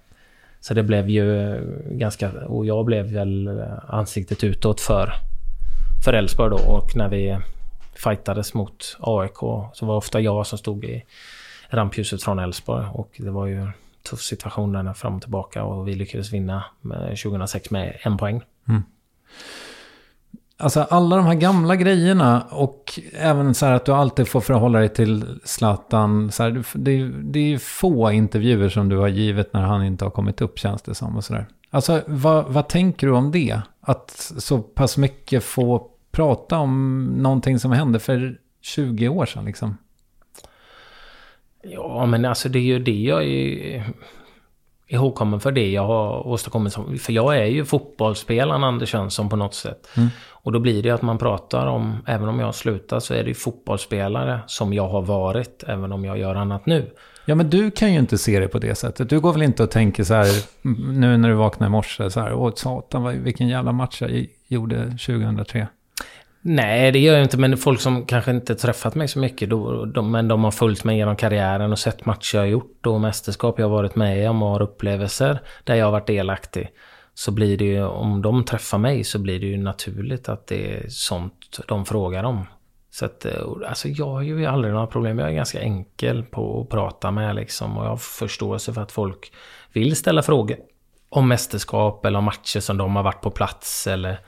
Så det blev ju ganska... Och jag blev väl ansiktet utåt för, för Elfsborg då. Och när vi fightades mot AIK så var det ofta jag som stod i rampljuset från Elfsborg. Och det var ju en tuff situation där fram och tillbaka. Och vi lyckades vinna med 2006 med en poäng. Mm. Alltså alla de här gamla grejerna och även så här att du alltid får förhålla dig till Zlatan. Så här, det, det är ju få intervjuer som du har givet när han inte har kommit upp känns det som. Och så där. Alltså vad, vad tänker du om det? Att så pass mycket få prata om någonting som hände för 20 år sedan liksom. Ja, men alltså det är ju det jag är... ihågkommen för det jag har åstadkommit. Som, för jag är ju fotbollsspelaren Anders Jönsson på något sätt. Mm. Och då blir det att man pratar om, även om jag har slutat, så är det ju fotbollsspelare som jag har varit, även om jag gör annat nu. Ja, men du kan ju inte se det på det sättet. Du går väl inte och tänker så här, nu när du vaknar i morse, så här, åh satan, vilken jävla match jag gjorde 2003. Nej, det gör jag inte. Men folk som kanske inte träffat mig så mycket, då, de, men de har följt mig genom karriären och sett matcher jag har gjort och mästerskap jag har varit med om och har upplevelser där jag har varit delaktig. Så blir det ju, om de träffar mig så blir det ju naturligt att det är sånt de frågar om. Så att, eh, alltså jag har ju aldrig några problem. Jag är ganska enkel på att prata med liksom. Och jag har förståelse för att folk vill ställa frågor om mästerskap eller om matcher som de har varit på plats eller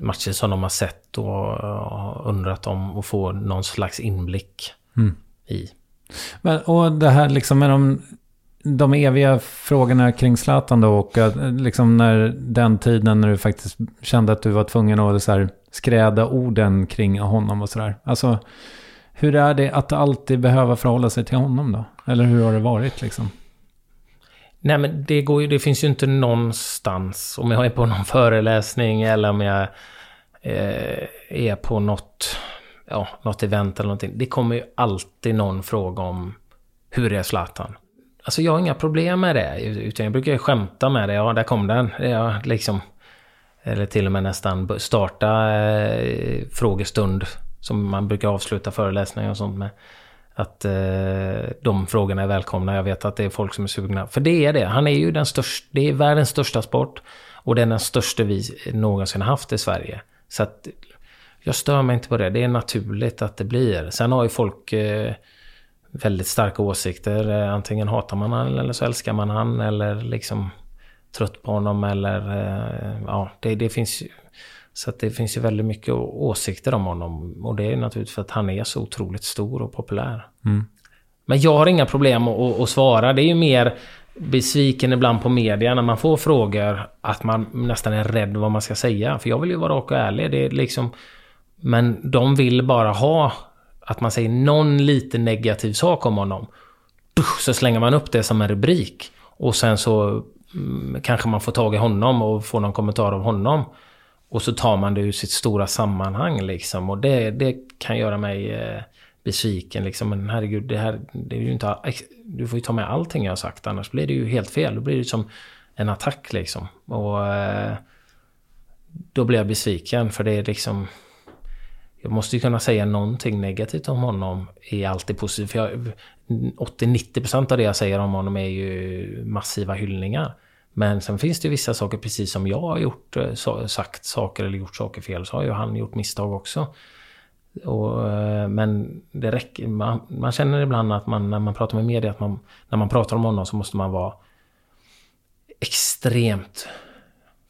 matcher som de har sett och undrat om och få någon slags inblick mm. i. Men, och det här liksom med de, de eviga frågorna kring Zlatan då och liksom när den tiden när du faktiskt kände att du var tvungen att så här, skräda orden kring honom och sådär. Alltså, hur är det att alltid behöva förhålla sig till honom då? Eller hur har det varit liksom? Nej men det, går ju, det finns ju inte någonstans, om jag är på någon föreläsning eller om jag eh, är på något, ja, något event eller någonting. Det kommer ju alltid någon fråga om hur är Zlatan? Alltså jag har inga problem med det, utan jag brukar skämta med det. Ja, där kom den. Ja, liksom, eller till och med nästan starta eh, frågestund som man brukar avsluta föreläsningar och sånt med. Att eh, de frågorna är välkomna. Jag vet att det är folk som är sugna. För det är det. Han är ju den största, det är världens största sport. Och det är den största vi någonsin haft i Sverige. Så att jag stör mig inte på det. Det är naturligt att det blir. Sen har ju folk eh, väldigt starka åsikter. Eh, antingen hatar man han eller så älskar man han. Eller liksom trött på honom eller eh, ja, det, det finns så att det finns ju väldigt mycket åsikter om honom. Och det är naturligtvis för att han är så otroligt stor och populär. Mm. Men jag har inga problem att, att svara. Det är ju mer besviken ibland på media när man får frågor att man nästan är rädd vad man ska säga. För jag vill ju vara rak och ärlig. Det är liksom... Men de vill bara ha att man säger någon lite negativ sak om honom. Så slänger man upp det som en rubrik. Och sen så mm, kanske man får tag i honom och får någon kommentar av honom. Och så tar man det ur sitt stora sammanhang liksom. Och det, det kan göra mig eh, besviken liksom. Men herregud, det här, det är ju inte... Du får ju ta med allting jag har sagt, annars blir det ju helt fel. Då blir det som en attack liksom. Och eh, då blir jag besviken för det är liksom... Jag måste ju kunna säga någonting negativt om honom är alltid positivt. 80-90% av det jag säger om honom är ju massiva hyllningar. Men sen finns det vissa saker, precis som jag har gjort, eh, sagt saker eller gjort saker fel, så har ju han gjort misstag också. Och, eh, men det räcker, man, man, känner ibland att man, när man pratar med media, att man, när man pratar om honom så måste man vara extremt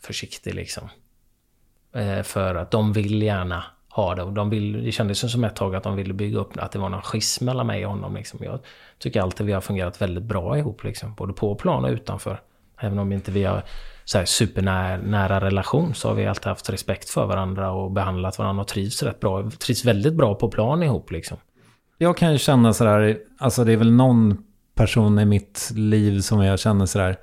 försiktig liksom. Eh, för att de vill gärna ha det. Och de vill, det kändes som ett tag att de ville bygga upp att det var någon schism mellan mig och honom. Liksom. Jag tycker alltid vi har fungerat väldigt bra ihop, liksom, både på plan och utanför. Även om inte vi har så här supernära relation så har vi alltid haft respekt för varandra och behandlat varandra och trivs rätt bra. Trivs väldigt bra på plan ihop liksom. Jag kan ju känna sådär, alltså det är väl någon person i mitt liv som jag känner sådär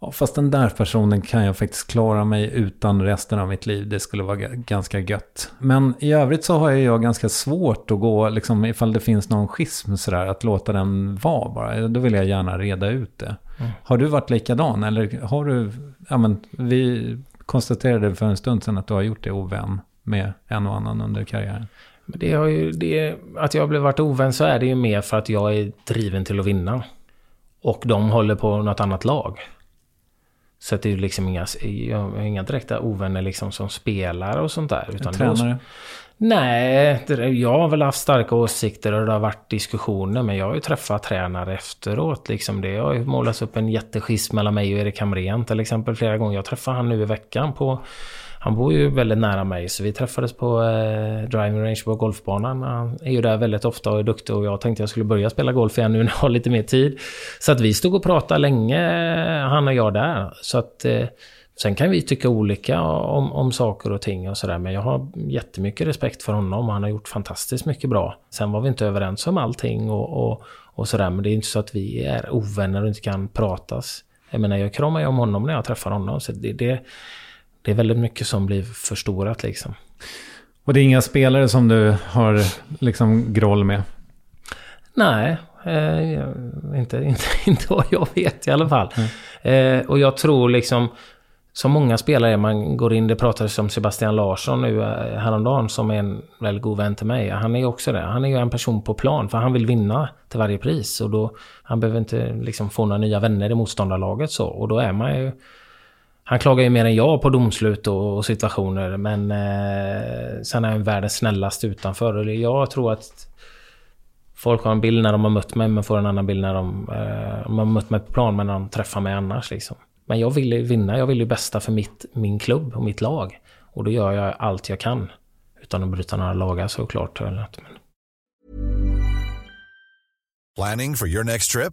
Ja, fast den där personen kan jag faktiskt klara mig utan resten av mitt liv. Det skulle vara ganska gött. Men i övrigt så har jag ganska svårt att gå, liksom, ifall det finns någon schism sådär, att låta den vara bara. Då vill jag gärna reda ut det. Mm. Har du varit likadan? Eller har du, ja men vi konstaterade för en stund sedan att du har gjort det ovän med en och annan under karriären. Men det har ju, det, att jag har varit ovän så är det ju mer för att jag är driven till att vinna. Och de håller på något annat lag. Så att det är liksom inga, jag har inga direkta ovänner liksom som spelare och sånt där. Utan tränare? Då, nej, jag har väl haft starka åsikter och det har varit diskussioner. Men jag har ju träffat tränare efteråt. Liksom det har ju målats upp en jätteschism mellan mig och Erik Hamrén till exempel flera gånger. Jag träffade han nu i veckan på han bor ju väldigt nära mig så vi träffades på eh, driving range på golfbanan. Han är ju där väldigt ofta och är duktig och jag tänkte jag skulle börja spela golf igen nu när jag har lite mer tid. Så att vi stod och pratade länge, eh, han och jag där. Så att eh, Sen kan vi tycka olika om, om saker och ting och sådär. Men jag har jättemycket respekt för honom. Han har gjort fantastiskt mycket bra. Sen var vi inte överens om allting och, och, och sådär. Men det är inte så att vi är ovänner och inte kan pratas. Jag menar, jag kramar ju om honom när jag träffar honom. Så det, det, det är väldigt mycket som blir förstorat liksom. Och det är inga spelare som du har liksom groll med? Nej, eh, inte, (laughs) inte, inte vad jag vet i alla fall. Mm. Eh, och jag tror liksom, som många spelare, man går in, det pratades om Sebastian Larsson nu eh, häromdagen som är en väldigt god vän till mig. Han är ju också det. Han är ju en person på plan för han vill vinna till varje pris. Och då, han behöver inte liksom få några nya vänner i motståndarlaget så. Och då är man ju... Han klagar ju mer än jag på domslut och, och situationer men eh, sen är han världens snällaste utanför. Och jag tror att folk har en bild när de har mött mig men får en annan bild när de, eh, de har mött mig på plan men när de träffar mig annars. Liksom. Men jag vill ju vinna, jag vill ju bästa för mitt, min klubb och mitt lag. Och då gör jag allt jag kan. Utan att bryta några lagar såklart. Planning for your next trip?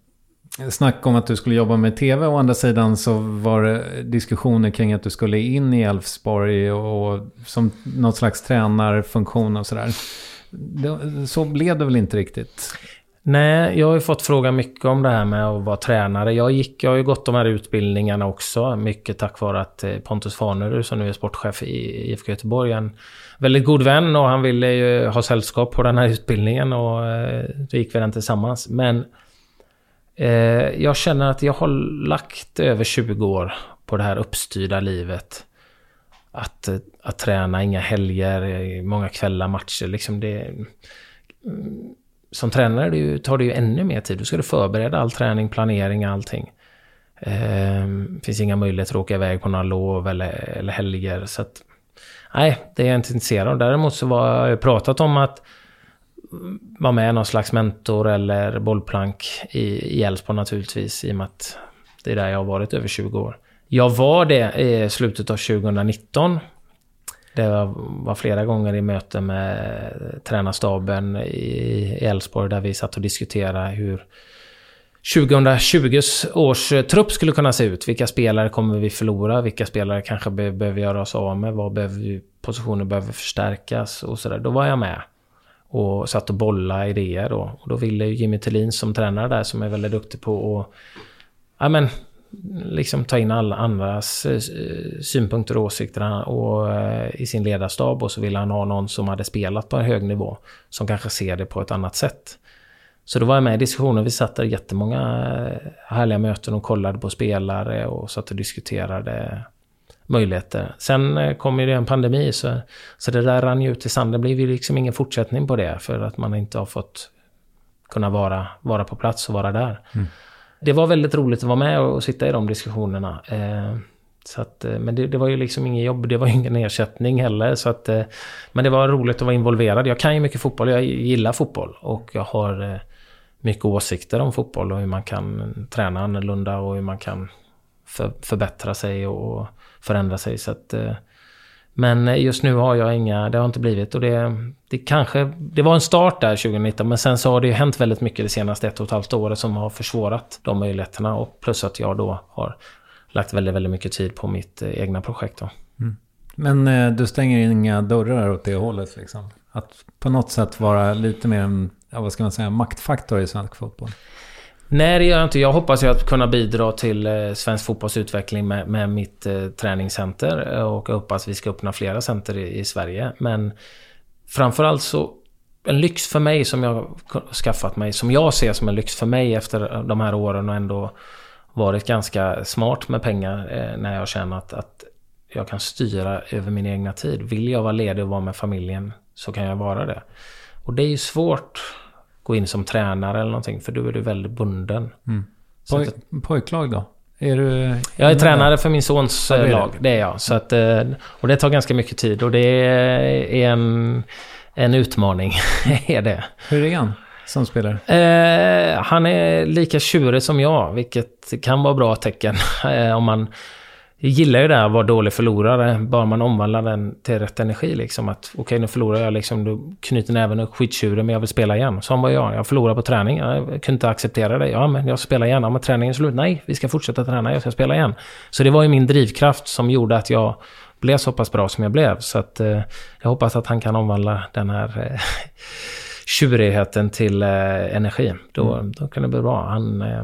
snack om att du skulle jobba med tv. Å andra sidan så var det diskussioner kring att du skulle in i Elfsborg och, och som något slags tränarfunktion och sådär. Så blev det väl inte riktigt? Nej, jag har ju fått fråga mycket om det här med att vara tränare. Jag, gick, jag har ju gått de här utbildningarna också, mycket tack vare att eh, Pontus Farnerud, som nu är sportchef i IFK Göteborg, en väldigt god vän och han ville ju ha sällskap på den här utbildningen och eh, då gick vi den tillsammans. Men Eh, jag känner att jag har lagt över 20 år på det här uppstyrda livet. Att, eh, att träna, inga helger, eh, många kvällar, matcher. Liksom det, som tränare det tar det ju ännu mer tid. Du ska du förbereda all träning, planering, allting. Eh, finns inga möjligheter att åka iväg på några lov eller, eller helger. Så att, nej, det är jag inte intresserad av. Däremot så har jag pratat om att vara med någon slags mentor eller bollplank i Elfsborg naturligtvis i och med att det är där jag har varit över 20 år. Jag var det i slutet av 2019. Det var, flera gånger i möte med tränarstaben i Elfsborg där vi satt och diskuterade hur 2020 års trupp skulle kunna se ut. Vilka spelare kommer vi förlora? Vilka spelare kanske behöver göra oss av med? Vad behöver vi, positioner behöver förstärkas? Och sådär. Då var jag med. Och satt och bollade idéer då. Och då ville Jimmy Tillin som tränare där, som är väldigt duktig på att ja, men, liksom ta in alla andras eh, synpunkter och åsikter och, eh, i sin ledarstab. Och så ville han ha någon som hade spelat på en hög nivå. Som kanske ser det på ett annat sätt. Så då var jag med i diskussionen. Vi satt där jättemånga eh, härliga möten och kollade på spelare och satt och diskuterade möjligheter. Sen eh, kom ju det en pandemi så, så det där rann ju ut i sanden. Det blev ju liksom ingen fortsättning på det för att man inte har fått kunna vara, vara på plats och vara där. Mm. Det var väldigt roligt att vara med och sitta i de diskussionerna. Eh, så att, eh, men det, det, var ju liksom inget jobb, det var ju ingen ersättning heller. Så att, eh, men det var roligt att vara involverad. Jag kan ju mycket fotboll, jag gillar fotboll. Och jag har mycket åsikter om fotboll och hur man kan träna annorlunda och hur man kan för, förbättra sig och förändra sig. Så att, eh, men just nu har jag inga, det har inte blivit och det, det kanske, det var en start där 2019 men sen så har det ju hänt väldigt mycket det senaste ett och ett halvt året som har försvårat de möjligheterna och plus att jag då har lagt väldigt, väldigt mycket tid på mitt eh, egna projekt då. Mm. Men eh, du stänger inga dörrar åt det hållet liksom? Att på något sätt vara lite mer en, ja, vad ska man säga, maktfaktor i svensk fotboll? Nej, det gör jag inte. Jag hoppas ju att kunna bidra till eh, svensk fotbolls utveckling med, med mitt eh, träningscenter. Eh, och jag hoppas vi ska öppna flera center i, i Sverige. Men framförallt så en lyx för mig som jag skaffat mig, som jag ser som en lyx för mig efter eh, de här åren och ändå varit ganska smart med pengar eh, när jag känner att, att jag kan styra över min egna tid. Vill jag vara ledig och vara med familjen så kan jag vara det. Och det är ju svårt gå in som tränare eller någonting. För då är du väldigt bunden. Mm. Poj pojklag då? Är du... Jag är tränare för min sons ja, det är lag. Det. det är jag. Så att, eh, och det tar ganska mycket tid och det är en, en utmaning. (laughs) är det. Hur är han som spelare? Eh, han är lika tjurig som jag, vilket kan vara bra tecken. (laughs) Eh, om man jag gillar ju det här att vara dålig förlorare, bara man omvandlar den till rätt energi. Liksom. Att okej, okay, nu förlorar jag, liksom, du knyter näven och skittjurig, men jag vill spela igen. Som var jag, jag förlorar på träning, jag kunde inte acceptera det. Ja, men jag spelar igen. Ja, men träningen är slut. Nej, vi ska fortsätta träna, jag ska spela igen. Så det var ju min drivkraft som gjorde att jag blev så pass bra som jag blev. Så att eh, jag hoppas att han kan omvandla den här eh, (laughs) tjurigheten till eh, energi. Då, mm. då kan det bli bra. Han... Eh,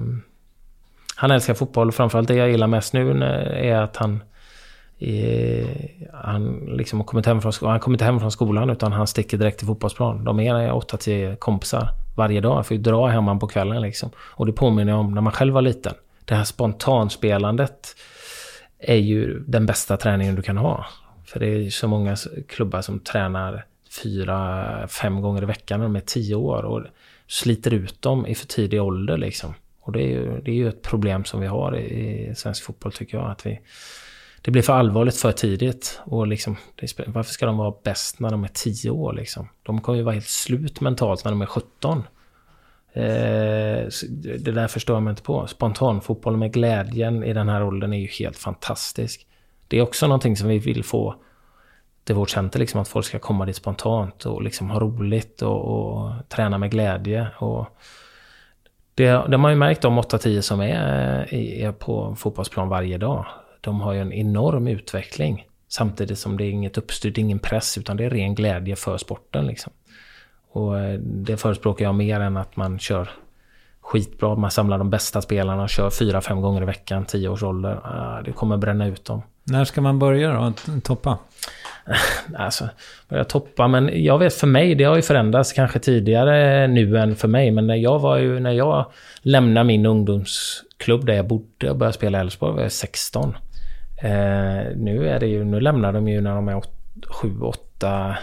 han älskar fotboll. Framförallt det jag gillar mest nu är att han... Är, han liksom har kommit hem från, han kommer inte hem från skolan utan han sticker direkt till fotbollsplan. De är 8-10 kompisar varje dag. Jag får ju dra hemma på kvällen liksom. Och det påminner om när man själv var liten. Det här spontanspelandet är ju den bästa träningen du kan ha. För det är ju så många klubbar som tränar fyra, fem gånger i veckan när de är tio år och sliter ut dem i för tidig ålder liksom. Och det är ju, det är ju ett problem som vi har i, i svensk fotboll tycker jag. Att vi, det blir för allvarligt för tidigt. Och liksom, det, varför ska de vara bäst när de är 10 år? Liksom? De kommer ju vara helt slut mentalt när de är 17. Eh, det där förstår jag mig inte på. Spontanfotboll med glädjen i den här åldern är ju helt fantastisk. Det är också någonting som vi vill få till vårt center, liksom, att folk ska komma dit spontant och liksom ha roligt och, och träna med glädje. Och, det, det har man ju märkt de 8-10 som är, eh, är på fotbollsplan varje dag. De har ju en enorm utveckling. Samtidigt som det är inget uppstyrt, ingen press, utan det är ren glädje för sporten. Liksom. Och eh, det förespråkar jag mer än att man kör skitbra. Man samlar de bästa spelarna och kör fyra, fem gånger i veckan, tio års ålder. Ah, det kommer bränna ut dem. När ska man börja då? Toppa? (laughs) Alltså, börja toppa. Men jag vet för mig, det har ju förändrats kanske tidigare nu än för mig. Men när jag var ju, när jag lämnade min ungdomsklubb där jag bodde och började spela i Elfsborg var jag 16. Eh, nu är det ju, nu lämnar de ju när de är 7, 8,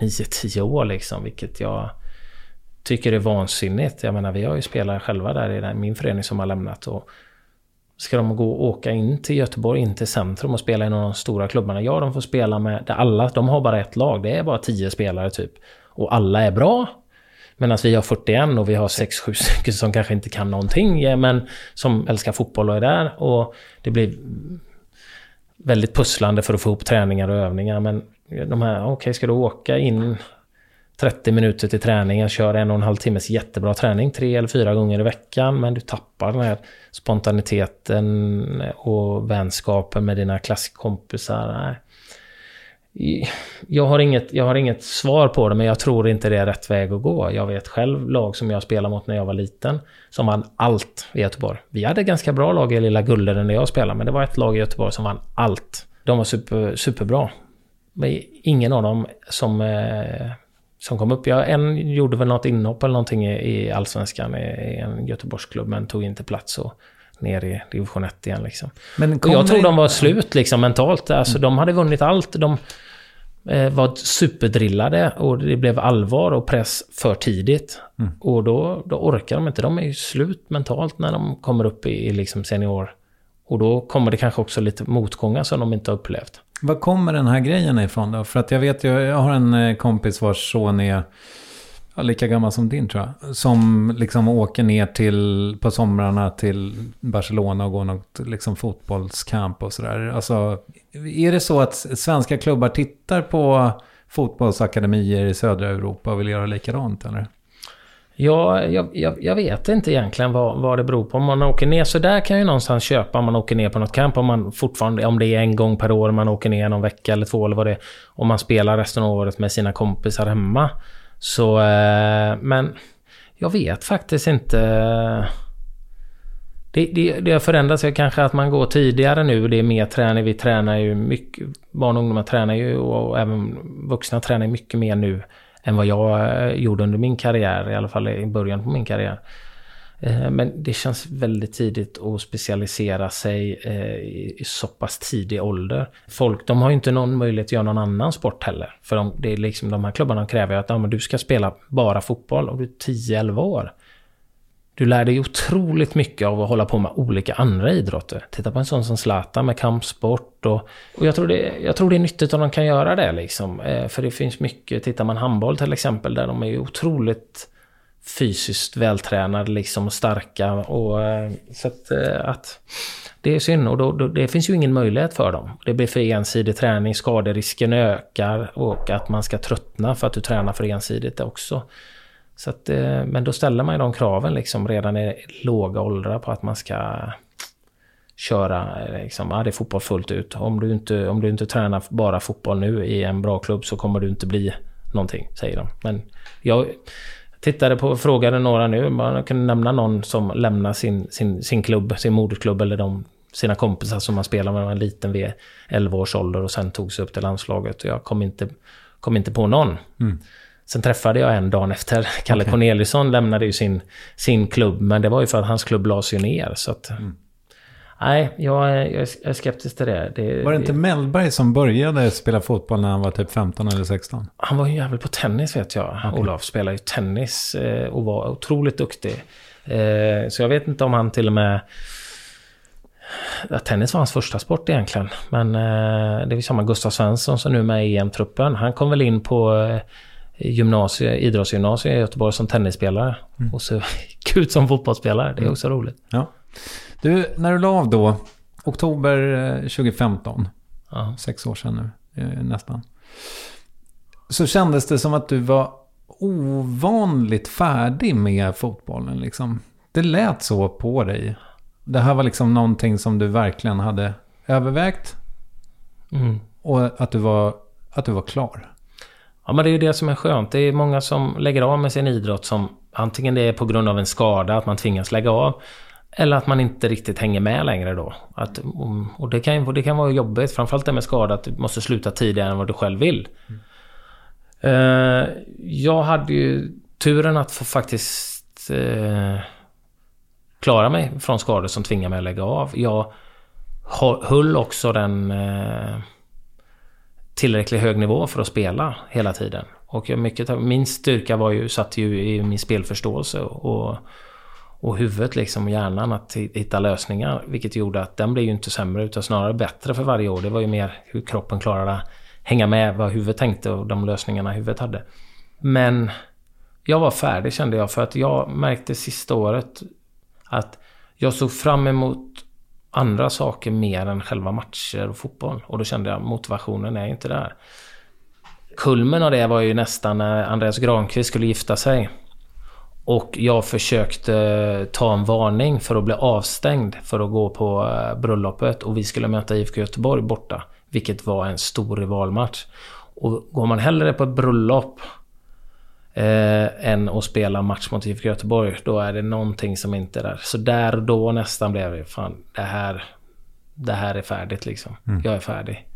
9, 10 år liksom. Vilket jag tycker är vansinnigt. Jag menar, vi har ju spelare själva där i min förening som har lämnat. Och Ska de gå och åka in till Göteborg, in till centrum och spela i någon av de stora klubbarna? Ja, de får spela med... Där alla, de har bara ett lag. Det är bara tio spelare typ. Och alla är bra. Medan vi har 41 och vi har 6-7 stycken som kanske inte kan någonting. Men som älskar fotboll och är där. Och det blir väldigt pusslande för att få ihop träningar och övningar. Men de här, okej okay, ska du åka in 30 minuter till träningen, kör en och en halv timmes jättebra träning tre eller fyra gånger i veckan, men du tappar den här spontaniteten och vänskapen med dina klasskompisar. Nej. Jag har, inget, jag har inget svar på det, men jag tror inte det är rätt väg att gå. Jag vet själv lag som jag spelade mot när jag var liten, som vann allt i Göteborg. Vi hade ganska bra lag i lilla Gullaren när jag spelade, men det var ett lag i Göteborg som vann allt. De var super, superbra. Men ingen av dem som, eh, som kom upp. Ja, en gjorde väl något inhopp eller någonting i, i Allsvenskan i, en Göteborgsklubb, men tog inte plats. Och, ner i division 1 igen. Liksom. Men och jag tror de var slut liksom, mentalt. Alltså, mm. De hade vunnit allt. De eh, var superdrillade och det blev allvar och press för tidigt. Mm. Och då, då orkar de inte. De är ju slut mentalt när de kommer upp i, i liksom senior. Och då kommer det kanske också lite motgångar som de inte har upplevt. Var kommer den här grejen ifrån då? För att jag vet, jag, jag har en eh, kompis vars son är ja, lika gammal som din tror jag. Som liksom åker ner till, på somrarna till Barcelona och går något liksom fotbollskamp och sådär. Alltså, är det så att svenska klubbar tittar på fotbollsakademier i södra Europa och vill göra likadant eller? Ja, jag, jag, jag, vet inte egentligen vad, vad det beror på. Om man åker ner så där kan jag ju någonstans köpa om man åker ner på något camp. Om, man fortfarande, om det är en gång per år man åker ner någon vecka eller två eller vad det är. Om man spelar resten av året med sina kompisar hemma. Så, eh, men jag vet faktiskt inte. Det, det, det har förändrats kanske att man går tidigare nu. Det är mer träning. Vi tränar ju mycket. Barn och ungdomar tränar ju och även vuxna tränar mycket mer nu än vad jag eh, gjorde under min karriär. I alla fall i början på min karriär. Eh, men det känns väldigt tidigt att specialisera sig eh, i så pass tidig ålder. Folk, de har ju inte någon möjlighet att göra någon annan sport heller. För de, det är liksom, de här klubbarna kräver ju att ja, men du ska spela bara fotboll om du är 10-11 år. Du lär dig otroligt mycket av att hålla på med olika andra idrotter. Titta på en sån som Zlatan med kampsport och, och jag, tror det, jag tror det är nyttigt om de kan göra det liksom. Eh, för det finns mycket, tittar man handboll till exempel, där de är ju otroligt fysiskt vältränade liksom och starka. Och, eh, så att, eh, att det är synd och då, då, det finns ju ingen möjlighet för dem. Det blir för ensidig träning, skaderisken ökar och att man ska tröttna för att du tränar för ensidigt också. Så att, eh, men då ställer man ju de kraven liksom redan i låga åldrar på att man ska köra eh, liksom, ja, det är fotboll fullt ut. Om du, inte, om du inte tränar bara fotboll nu i en bra klubb så kommer du inte bli någonting, säger de. Men jag, tittade på och frågade några nu. Man kunde nämna någon som lämnar sin, sin, sin klubb, sin moderklubb eller de, sina kompisar som man spelar med en liten vid 11 års ålder och sen tog sig upp till landslaget. Jag kom inte, kom inte på någon. Mm. Sen träffade jag en dag efter. Kalle okay. Corneliusson lämnade ju sin, sin klubb, men det var ju för att hans klubb lades ju ner. Så att, mm. Nej, jag är, jag är skeptisk till det. det var det inte Mellberg som började spela fotboll när han var typ 15 eller 16? Han var ju jävel på tennis vet jag. Okay. Olof spelade ju tennis eh, och var otroligt duktig. Eh, så jag vet inte om han till och med... Ja, tennis var hans första sport egentligen. Men eh, det är samma Gustav Svensson som nu är med i EM-truppen. Han kom väl in på gymnasie, idrottsgymnasiet i Göteborg som tennisspelare. Mm. Och så (laughs) gick ut som fotbollsspelare. Det är också roligt. Ja. Du, när du la av då, oktober 2015, eh, ja. sex år sedan nu eh, nästan. Så kändes det som att du var ovanligt färdig med fotbollen liksom. Det lät så på dig. Det här var liksom någonting som du verkligen hade övervägt. Mm. Och att du, var, att du var klar. Ja men det är ju det som är skönt. Det är många som lägger av med sin idrott som antingen det är på grund av en skada, att man tvingas lägga av. Eller att man inte riktigt hänger med längre då. Att, och det kan, det kan vara jobbigt, framförallt det med skada, att du måste sluta tidigare än vad du själv vill. Mm. Uh, jag hade ju turen att få faktiskt uh, klara mig från skador som tvingar mig att lägga av. Jag höll också den uh, tillräckligt hög nivå för att spela hela tiden. Och mycket, min styrka var ju, satt ju i min spelförståelse och och huvudet liksom, hjärnan att hitta lösningar. Vilket gjorde att den blev ju inte sämre utan snarare bättre för varje år. Det var ju mer hur kroppen klarade att hänga med vad huvudet tänkte och de lösningarna huvudet hade. Men jag var färdig kände jag för att jag märkte sista året att jag såg fram emot andra saker mer än själva matcher och fotboll. Och då kände jag motivationen är inte där. kulmen av det var ju nästan när Andreas Granqvist skulle gifta sig. Och jag försökte ta en varning för att bli avstängd för att gå på eh, bröllopet. Och vi skulle möta IFK Göteborg borta. Vilket var en stor rivalmatch. Och går man hellre på ett bröllop eh, än att spela match mot IFK Göteborg, då är det någonting som inte är där. Så där och då nästan blev det, fan, det här, det här är färdigt liksom. Mm. Jag är färdig.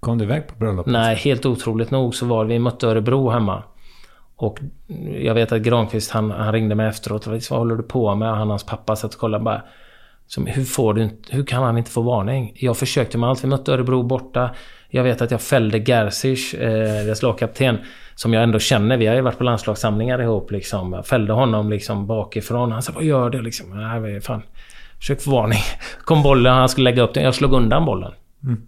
Kom du iväg på bröllopet? Nej, helt otroligt nog så var det, vi mötte Örebro hemma. Och jag vet att Granqvist han, han ringde mig efteråt. Vad håller du på med? Han och hans pappa satt och kollade bara. Som, hur, får du, hur kan han inte få varning? Jag försökte med allt. Vi mötte Örebro borta. Jag vet att jag fällde Gerzic, eh, deras lagkapten. Som jag ändå känner. Vi har ju varit på landslagssamlingar ihop liksom. Jag fällde honom liksom bakifrån. Han sa vad gör du liksom? Nej, fan. Försök få varning. (laughs) Kom bollen, han skulle lägga upp den. Jag slog undan bollen. Mm.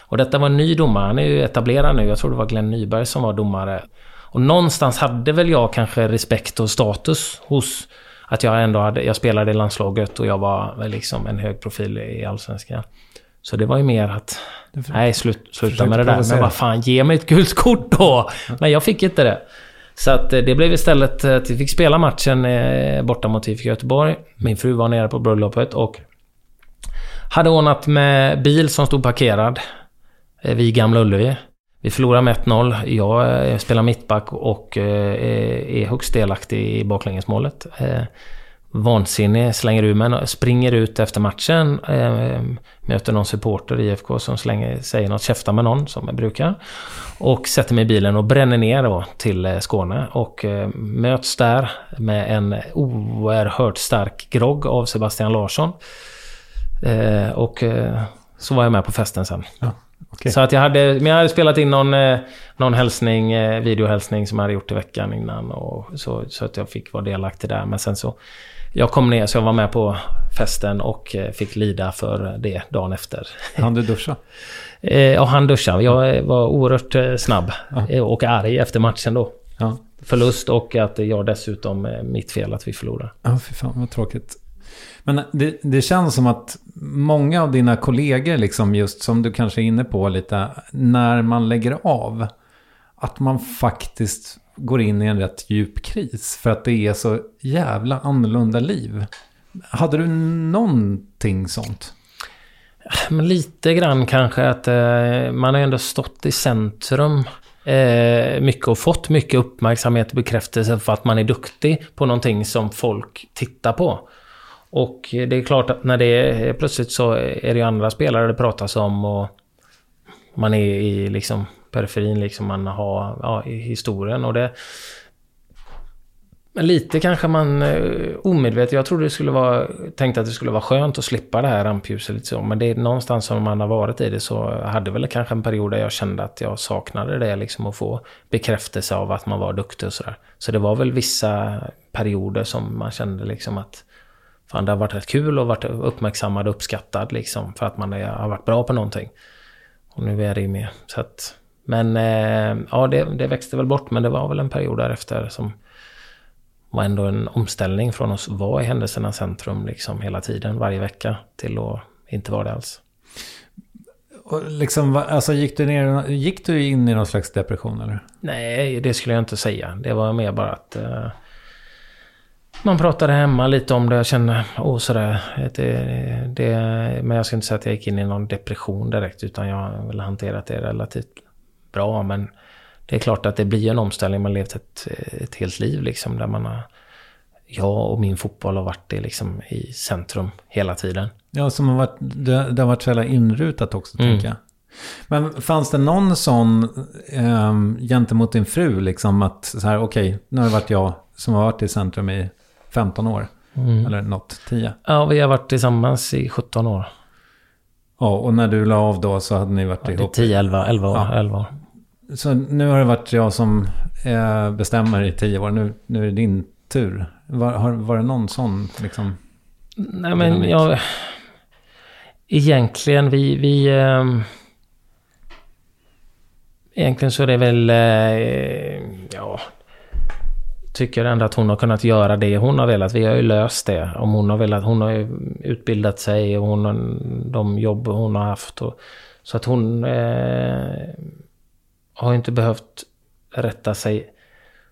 Och detta var en ny domare. Han är ju etablerad nu. Jag tror det var Glenn Nyberg som var domare. Och någonstans hade väl jag kanske respekt och status hos att jag ändå hade, jag spelade i landslaget och jag var liksom en hög profil i Allsvenskan. Så det var ju mer att, nej slut, sluta med det där. Men vad fan, ge mig ett gult kort då! Men jag fick inte det. Så att eh, det blev istället att vi fick spela matchen eh, borta mot IFK Göteborg. Min fru var nere på bröllopet och hade ordnat med bil som stod parkerad eh, vid Gamla Ullevi. Vi förlorar med 1-0. Jag eh, spelar mittback och eh, är högst delaktig i baklängesmålet. Eh, Vansinnig, slänger ur mig, springer ut efter matchen. Möter någon supporter i IFK som slänger, säger något, käftar med någon som jag brukar. Och sätter mig i bilen och bränner ner då till Skåne. Och möts där med en oerhört stark grogg av Sebastian Larsson. Och så var jag med på festen sen. Ja. Okay. Så att jag hade, men jag hade spelat in någon, eh, någon hälsning, eh, videohälsning som jag hade gjort i veckan innan. Och så, så att jag fick vara delaktig där. Men sen så... Jag kom ner så jag var med på festen och eh, fick lida för det dagen efter. Han du duscha? (laughs) ja, han duschade. Jag var oerhört snabb ja. och arg efter matchen då. Ja. Förlust och att jag dessutom, mitt fel att vi förlorade. Ja, fy fan vad tråkigt. Men det, det, känns som att många av dina kollegor, liksom just som du kanske är inne på lite, när man lägger av, att man faktiskt går in i en rätt djup kris. För att det är så jävla annorlunda liv. Hade du någonting sånt? Men lite grann kanske att eh, man har ändå stått i centrum eh, mycket och fått mycket uppmärksamhet och bekräftelse för att man är duktig på någonting som folk tittar på. Och det är klart att när det är plötsligt så är det ju andra spelare det pratas om och man är i liksom periferin liksom man har ja, i historien och det men lite kanske man eh, omedvetet, jag trodde det skulle vara, tänkte att det skulle vara skönt att slippa det här rampljuset lite så. Men det är någonstans som man har varit i det så hade väl kanske en period där jag kände att jag saknade det liksom att få bekräftelse av att man var duktig och sådär. Så det var väl vissa perioder som man kände liksom att Fan, det har varit rätt kul och varit uppmärksammad och uppskattad liksom för att man har varit bra på någonting. Och nu är det ju med. Så att, men eh, ja, det, det, växte väl bort. Men det var väl en period därefter som var ändå en omställning från att vara i händelsernas centrum liksom hela tiden, varje vecka, till att inte vara det alls. Och liksom, alltså gick du, ner, gick du in i någon slags depression eller? Nej, det skulle jag inte säga. Det var mer bara att eh, man pratade hemma lite om det. Jag kände, åh sådär. Det, det, men jag ska inte säga att jag gick in i någon depression direkt. Utan jag har väl hanterat det relativt bra. Men det är klart att det blir en omställning. Man har levt ett, ett helt liv liksom. Där man har, jag och min fotboll har varit det liksom i centrum hela tiden. Ja, som har varit, det, det har varit så jävla inrutat också, mm. tänker jag. Men fanns det någon sån eh, gentemot din fru, liksom att så här, okej, okay, nu har det varit jag som har varit i centrum i 15 år. Mm. Eller något, 10. Ja, vi har varit tillsammans i 17 år. Ja, och när du la av då så hade ni varit ja, ihop? 10, 11, 11 år. Ja. 11 år. Så nu har det varit jag som eh, bestämmer i 10 år. Nu, nu är det din tur. Var, har, var det någon sån liksom? Nej, men jag... Egentligen, vi... vi eh, egentligen så är det väl... Eh, ja, tycker ändå att hon har kunnat göra det hon har velat. Vi har ju löst det. Om hon har velat. Hon har ju utbildat sig och hon har, de jobb hon har haft. Och, så att hon... Eh, har inte behövt rätta sig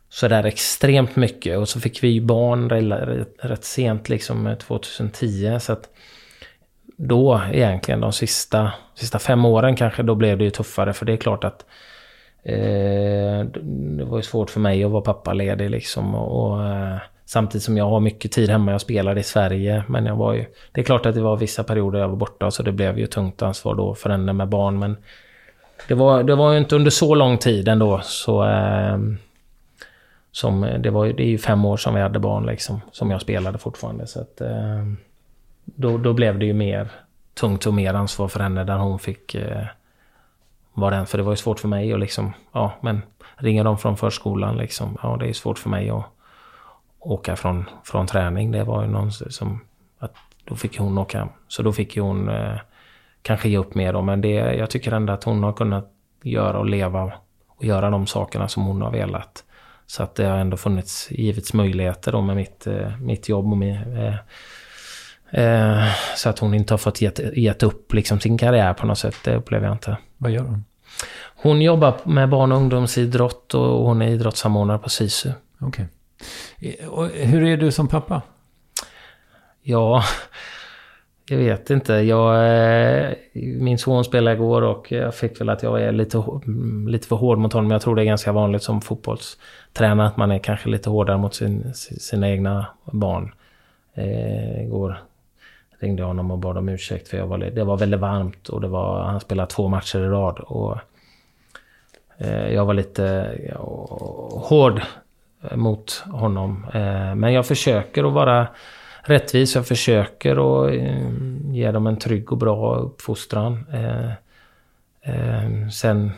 sådär extremt mycket. Och så fick vi ju barn rätt, sent, liksom eh, 2010. Så att då egentligen de sista, sista fem åren kanske, då blev det ju tuffare. För det är klart att eh, det var ju svårt för mig att vara pappaledig liksom. Och, och eh, samtidigt som jag har mycket tid hemma. Jag spelade i Sverige. Men jag var ju, det är klart att det var vissa perioder jag var borta. Så det blev ju tungt ansvar då för henne med barn. Men det var, det var ju inte under så lång tid ändå. Så... Eh, som, det, var, det är ju fem år som vi hade barn liksom. Som jag spelade fortfarande. Så att, eh, då, då blev det ju mer tungt och mer ansvar för henne där hon fick eh, var den. För det var ju svårt för mig att liksom, ja men ringer de från förskolan liksom. Ja det är svårt för mig att åka från, från träning. Det var ju någon som, att då fick hon åka. Så då fick ju hon eh, kanske ge upp mer då. Men det, jag tycker ändå att hon har kunnat göra och leva och göra de sakerna som hon har velat. Så att det har ändå funnits, givits möjligheter då med mitt, eh, mitt jobb och min, eh, eh så att hon inte har fått gett, gett upp liksom sin karriär på något sätt. Det upplever jag inte. Vad gör hon? Hon jobbar med barn och ungdomsidrott och hon är idrottssamordnare på SISU. Okej. Okay. Och hur är du som pappa? Ja, jag vet inte. Jag, eh, min son spelade igår och jag fick väl att jag är lite, lite för hård mot honom. Jag tror det är ganska vanligt som fotbollstränare att man är kanske lite hårdare mot sin, sina egna barn. Eh, igår ringde jag honom och bad om ursäkt för jag var, det var väldigt varmt och det var, han spelade två matcher i rad. Och, eh, jag var lite ja, hård mot honom. Eh, men jag försöker att vara rättvis. Jag försöker att eh, ge dem en trygg och bra uppfostran. Eh, eh, sen...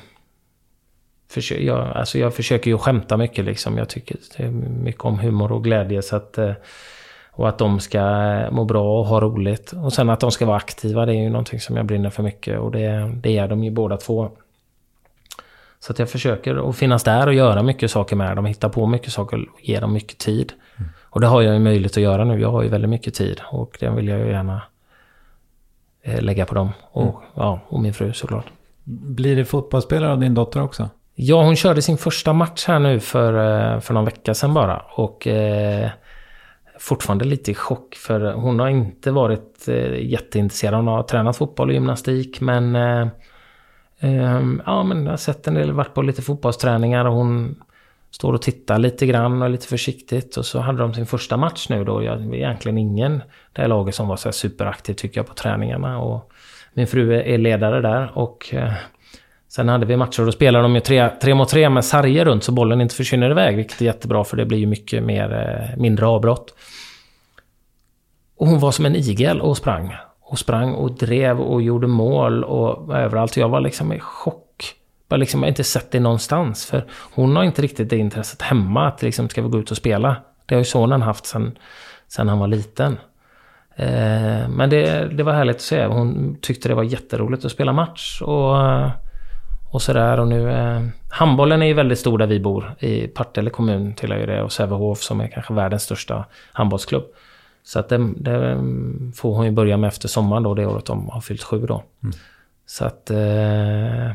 Försö jag, alltså jag försöker ju skämta mycket liksom. Jag tycker mycket om humor och glädje. Så att, eh, och att de ska må bra och ha roligt. Och sen att de ska vara aktiva, det är ju någonting som jag brinner för mycket. Och det, det är de ju båda två. Så att jag försöker att finnas där och göra mycket saker med dem. Hitta på mycket saker och ge dem mycket tid. Mm. Och det har jag ju möjlighet att göra nu. Jag har ju väldigt mycket tid och den vill jag ju gärna eh, lägga på dem. Och, mm. ja, och min fru såklart. Blir det fotbollsspelare av din dotter också? Ja, hon körde sin första match här nu för, eh, för någon vecka sedan bara. Och eh, fortfarande lite i chock för hon har inte varit eh, jätteintresserad. Hon har tränat fotboll och gymnastik men... Eh, eh, ja, men jag har sett en del, varit på lite fotbollsträningar och hon står och tittar lite grann och lite försiktigt. Och så hade de sin första match nu då. Jag, egentligen ingen det här laget som var så superaktiv tycker jag på träningarna. Och min fru är ledare där och eh, sen hade vi matcher och då spelar de ju tre, tre mot tre med sarger runt så bollen inte försvinner iväg. Vilket är jättebra för det blir ju mycket mer, eh, mindre avbrott. Och hon var som en igel och sprang. Och sprang och drev och gjorde mål och överallt. Jag var liksom i chock liksom, jag liksom har inte sett det någonstans. För hon har inte riktigt det intresset hemma att liksom ska vi gå ut och spela. Det har ju sonen haft sen, sen han var liten. Eh, men det, det var härligt att se. Hon tyckte det var jätteroligt att spela match. Och, eh, och sådär. Och nu, eh, handbollen är ju väldigt stor där vi bor. I Partille kommun tillhör ju det. Och Sävehof som är kanske världens största handbollsklubb. Så att det, det, får hon ju börja med efter sommaren då, det året de har fyllt sju då. Mm. Så att... Eh,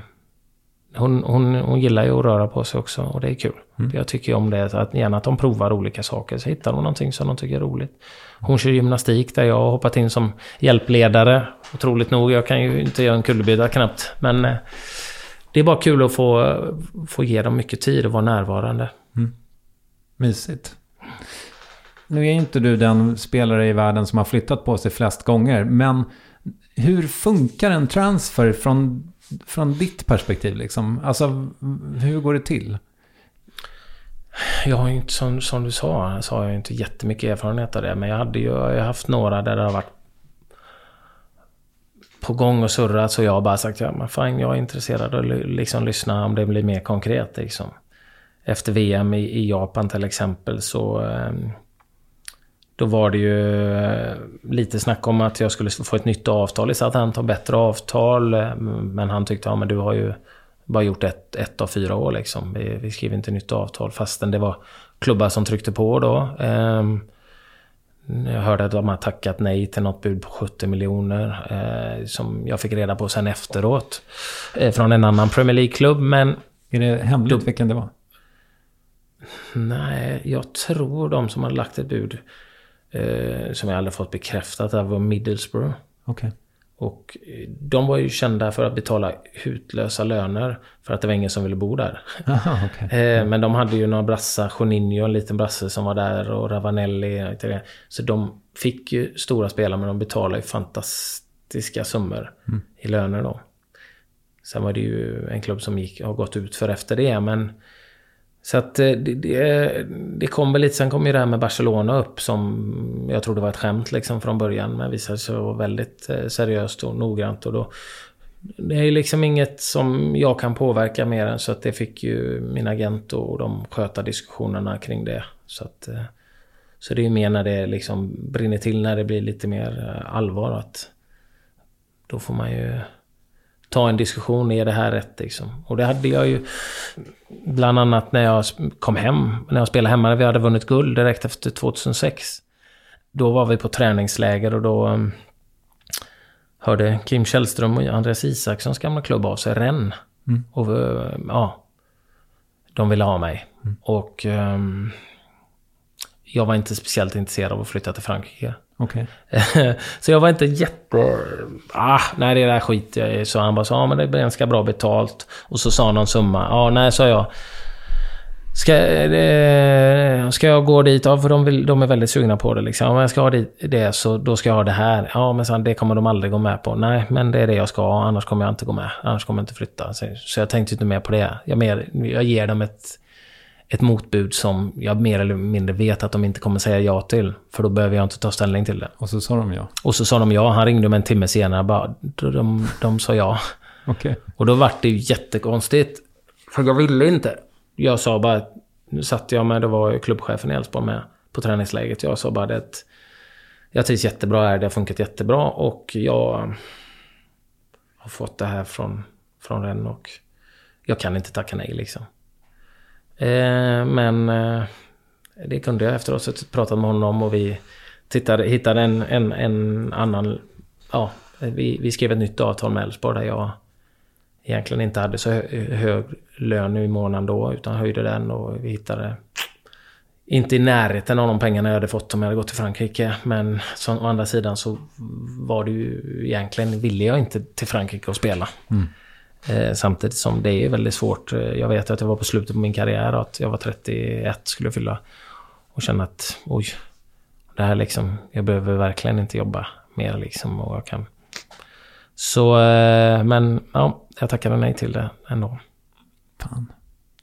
hon, hon, hon gillar ju att röra på sig också och det är kul. Mm. Jag tycker om det, att gärna att de provar olika saker. Så hittar de någonting som de tycker är roligt. Hon kör gymnastik där jag har hoppat in som hjälpledare. Otroligt nog, jag kan ju inte göra en kullerbytta knappt. Men eh, det är bara kul att få, få ge dem mycket tid och vara närvarande. Mm. Mysigt. Nu är inte du den spelare i världen som har flyttat på sig flest gånger, men hur funkar en transfer från från ditt perspektiv liksom? Alltså, hur går det till? Jag har inte, som, som du sa, så har jag inte jättemycket erfarenhet av det. Men jag hade ju jag har haft några där det har varit på gång och surrat. Så jag har bara sagt, ja men fine, jag är intresserad av att liksom lyssna om det blir mer konkret liksom. Efter VM i, i Japan till exempel så... Ehm, då var det ju eh, lite snack om att jag skulle få ett nytt avtal i Southampton, bättre avtal. Ehm, men han tyckte, ja men du har ju bara gjort ett, ett av fyra år liksom. Vi, vi skriver inte nytt avtal fastän det var klubbar som tryckte på då. Ehm, jag hörde att de har tackat nej till något bud på 70 miljoner. Eh, som jag fick reda på sen efteråt. från en annan Premier League-klubb. Men Är det hemligt vilken det var? Nej, jag tror de som hade lagt ett bud eh, som jag aldrig fått bekräftat det var Middlesbrough. Okej. Och eh, de var ju kända för att betala hutlösa löner för att det var ingen som ville bo där. Aha, okej. (laughs) Eh, Men de hade ju några brassar, Juninho, en liten brasse som var där och Ravanelli. och det. Så de fick ju stora spelare men de betalade ju fantastiska summor i löner då. Sen var det ju en klubb som gick, har gått ut för efter det men så att eh, det, det, det kom väl lite, sen kom ju det här med Barcelona upp som jag trodde var ett skämt liksom från början men visade sig vara väldigt eh, seriöst och noggrant och då det är ju liksom inget som jag kan påverka mer än så att det fick ju min agent och de sköta diskussionerna kring det. Så att eh, så det är ju mer när det liksom brinner till, när det blir lite mer allvar att då får man ju ta en diskussion, är det här rätt liksom? Och det hade jag ju bland annat när jag kom hem, när jag spelade hemma, när vi hade vunnit guld direkt efter 2006. Då var vi på träningsläger och då um, hörde Kim Källström och Andreas Isakssons gamla klubb av sig, Rennes. Och eh, ja, de ville ha mig. Och ehm, jag var inte speciellt intresserad av att flytta till Frankrike. Okej. (laughs) så jag var inte jätte... Ah, nej det där skiter jag i. Så han bara sa, ja men det blir ganska bra betalt. Och så sa någon summa. Ja, nej sa jag. Ska, eh, ska jag gå dit? Ja, för de, vill, de är väldigt sugna på det liksom. Om jag ska ha dit, det så då ska jag ha det här. Ja, men sen, det kommer de aldrig gå med på. Nej, men det är det jag ska ha. Annars kommer jag inte gå med. Annars kommer jag inte flytta. Så, så jag tänkte inte mer på det. Jag, mer, jag ger dem ett, ett motbud som jag mer eller mindre vet att de inte kommer säga ja till. För då behöver jag inte ta ställning till det. Och så sa de ja. Och så sa de ja. Han ringde mig en timme senare. Bara, de, de, de sa ja. Okej. Och då vart det ju jättekonstigt. För jag ville inte. Jag sa bara... Nu satt jag med, det var klubbchefen i Elfsborg med på träningsläget. Jag sa bara det att jag trivs jättebra här, det har funkat jättebra och jag har fått det här från, från Rennes och jag kan inte tacka nej liksom. Eh, men eh, det kunde jag efteråt så pratat med honom och vi tittade, hittade en, en, en annan... Ja, vi, vi skrev ett nytt avtal med Elfsborg där jag egentligen inte hade så hög lön i månaden då utan höjde den och vi hittade inte i närheten av de pengarna jag hade fått om jag hade gått till Frankrike. Men som, å andra sidan så var det ju egentligen ville jag inte till Frankrike och spela. Mm. Eh, samtidigt som det är väldigt svårt. Eh, jag vet att jag var på slutet på min karriär och att jag var 31 skulle jag fylla. Och känna att oj, det här liksom, jag behöver verkligen inte jobba mer liksom och jag kan. Så, eh, men ja, jag tackade nej till det ändå. Fan.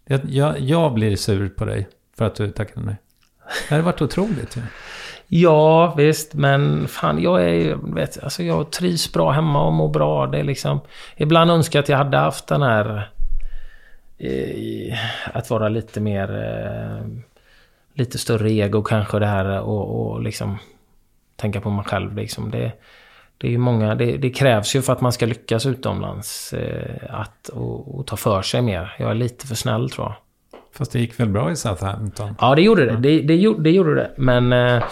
Jag, jag, jag blir sur på dig för att du tackade nej. Det hade varit otroligt ju. Ja, Ja, visst, men fan, jag är vet, alltså jag trivs bra hemma och mår bra. Det är liksom... Ibland önskar jag att jag hade haft den här... Eh, att vara lite mer... Eh, lite större ego kanske det här och, och liksom... Tänka på mig själv liksom. Det, det är ju många... Det, det krävs ju för att man ska lyckas utomlands. Eh, att och, och ta för sig mer. Jag är lite för snäll tror jag. Fast det gick väl bra i Southampton? Ja, det gjorde det. Det, det, gjorde, det gjorde det. Men eh,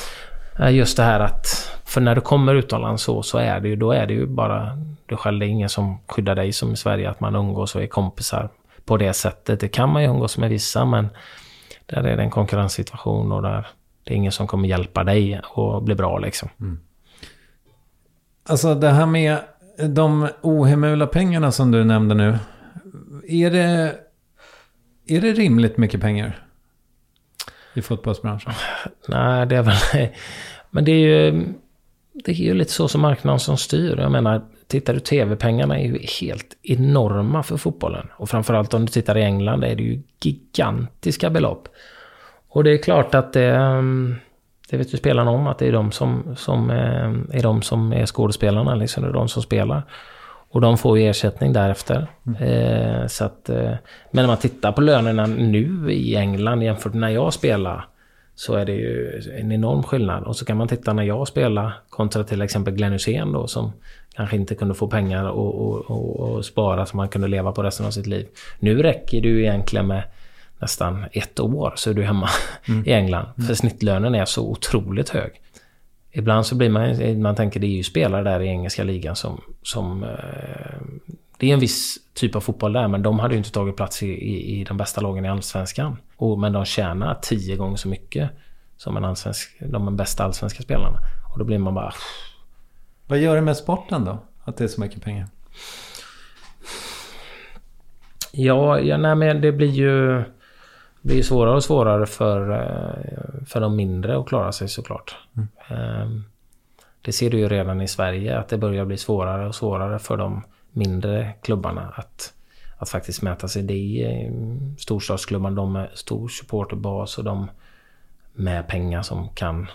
just det här att... För när du kommer utomlands så, så är det ju... Då är det ju bara du själv. Det är ingen som skyddar dig som i Sverige. Att man umgås och är kompisar på det sättet. Det kan man ju umgås med vissa, men... Där är det en konkurrenssituation och där... Det är ingen som kommer hjälpa dig att bli bra liksom. Alltså det här med de ohemula pengarna som du nämnde nu. Är det, är det rimligt mycket pengar? I fotbollsbranschen? Nej, det är väl... Men det är ju... Det är ju lite så som marknaden som styr. Jag menar, tittar du TV-pengarna är ju helt enorma för fotbollen. Och framförallt om du tittar i England är det ju gigantiska belopp. Och det är klart att det... Det vet ju spelarna om, att det är de som, som, eh, är, de som är skådespelarna. Liksom, det är de som spelar. Och de får ju ersättning därefter. Eh, så att, eh, men när man tittar på lönerna nu i England jämfört med när jag spelade. Så är det ju en enorm skillnad. Och så kan man titta när jag spelade kontra till exempel Glenn Hysén då som kanske inte kunde få pengar och, och, och, och spara så man kunde leva på resten av sitt liv. Nu räcker det ju egentligen med nästan ett år så är du hemma (laughs) i England. För snittlönen är så otroligt hög. Ibland så blir man, man tänker det är ju spelare där i engelska ligan som, som eh, det Det är en viss typ av fotboll där, men de hade ju inte tagit plats i, i, i de bästa lagen i Allsvenskan. Och, men de tjänar tio gånger så mycket som en allsvensk, de bästa allsvenska spelarna. Och då blir man bara... Vad gör det med sporten då? Att det är så mycket pengar? Ja, ja nej, men det blir ju... Det blir svårare och svårare för, eh, för de mindre att klara sig såklart. Mm. Ehm, det ser du ju redan i Sverige att det börjar bli svårare och svårare för de mindre klubbarna att, att faktiskt mäta sig. Det är storstadsklubbarna, de med stor supporterbas och de med pengar som kan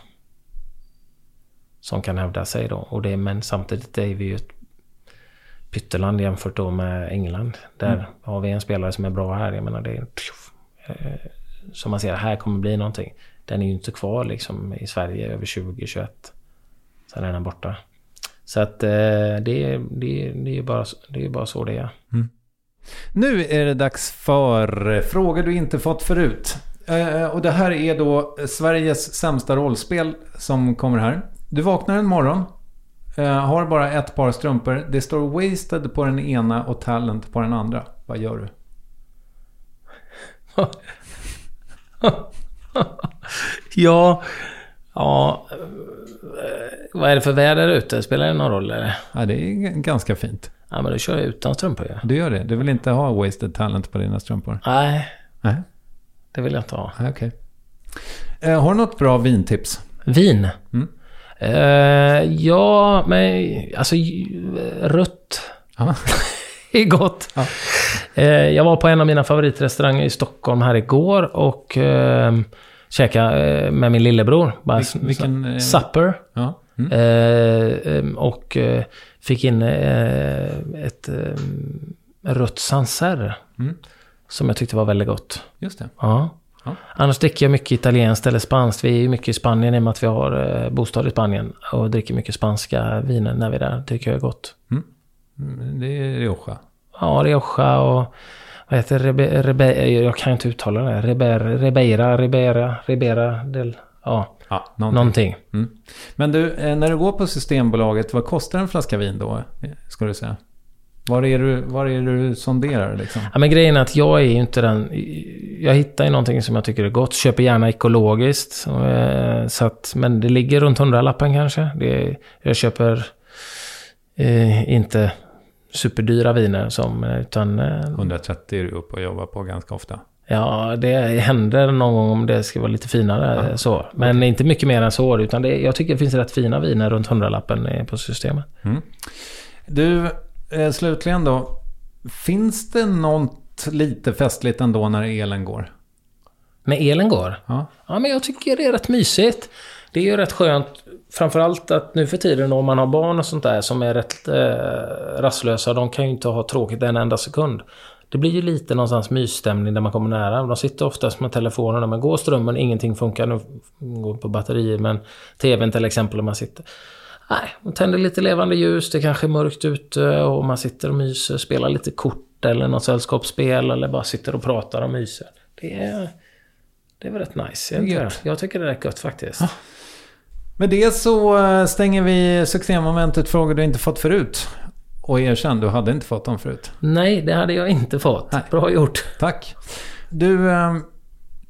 som kan hävda sig då. Och det, men samtidigt är vi ju ett pytteland jämfört då med England. Där mm. har vi en spelare som är bra här. Jag menar det är... Eh, som man ser, här kommer bli någonting. Den är ju inte kvar liksom i Sverige över 2021. Sen är den borta. Så att eh, det, det, det, är bara, det är bara så det är. Mm. Nu är det dags för eh, frågor du inte fått förut. Och det här är då Sveriges sämsta rollspel som kommer här. Du vaknar en morgon, har bara ett par strumpor. Det står wasted på den ena och talent på den andra. Vad gör du? (laughs) ja, ja. Vad är det för väder ute? Spelar det någon roll? Eller? Ja, det är ganska fint. Ja, men då kör jag utan strumpor ju. Ja. Du gör det? Du vill inte ha wasted talent på dina strumpor? Nej. Nej. Det vill jag inte ha. Okej. Okay. Eh, har du något bra vintips? Vin? Mm. Eh, ja, men alltså rött. (laughs) (laughs) är gott. Ja. Eh, jag var på en av mina favoritrestauranger i Stockholm här igår och eh, käkade eh, med min lillebror. Bara Vil vilken? Eh, supper. Ja. Mm. Eh, eh, och fick in ett rött Sancerre. Mm. Som jag tyckte var väldigt gott. Just det. Ja. ja. Annars dricker jag mycket italienskt eller spanskt. Vi är ju mycket i Spanien i och med att vi har bostad i Spanien. Och dricker mycket spanska viner när vi är där. tycker jag är gott. Mm. Mm det är Rioja. Ja, Rioja och... Vad heter det? Rebe, jag kan inte uttala det. Reber, Ribeira, Ribera, Ribera del... Ja, ja någonting. någonting. Mm. Men du, eh, när du går på Systembolaget, vad kostar en flaska vin då? Ska du säga? Var är du, var är du sonderar liksom? Ja, men grejen är att jag är ju inte den... Jag hittar ju någonting som jag tycker är gott. Köper gärna ekologiskt. Eh, så att, men det ligger runt hundralappen kanske. Det, jag köper eh, inte superdyra viner som... Utan, eh, 130 är du uppe och jobbar på ganska ofta. Ja, det händer någon gång om det ska vara lite finare ja. så. Men okay. inte mycket mer än så. Utan det, jag tycker det finns rätt fina viner runt hundralappen på systemet. Mm. Du, eh, slutligen då. Finns det något lite festligt ändå när elen går? När elen går? Ja. Ja, men jag tycker det är rätt mysigt. Det är ju rätt skönt. Framförallt att nu för tiden om man har barn och sånt där som är rätt eh, rastlösa. De kan ju inte ha tråkigt en enda sekund. Det blir ju lite någonstans mysstämning där man kommer nära. De sitter oftast med telefonerna. Men går strömmen, ingenting funkar. Nu går på batterier. Men TVn till exempel om man sitter. Nej, man tänder lite levande ljus, det kanske är mörkt ute och man sitter och myser, spelar lite kort eller något sällskapsspel eller bara sitter och pratar och myser. Det är, det är väl rätt nice. Jag, tycker, jag tycker det är rätt gött faktiskt. Ja. Med det så eh, stänger vi succémomentet frågor du inte fått förut. Och erkänn, du hade inte fått dem förut. Nej, det hade jag inte fått. Nej. Bra gjort. Tack. Du, eh,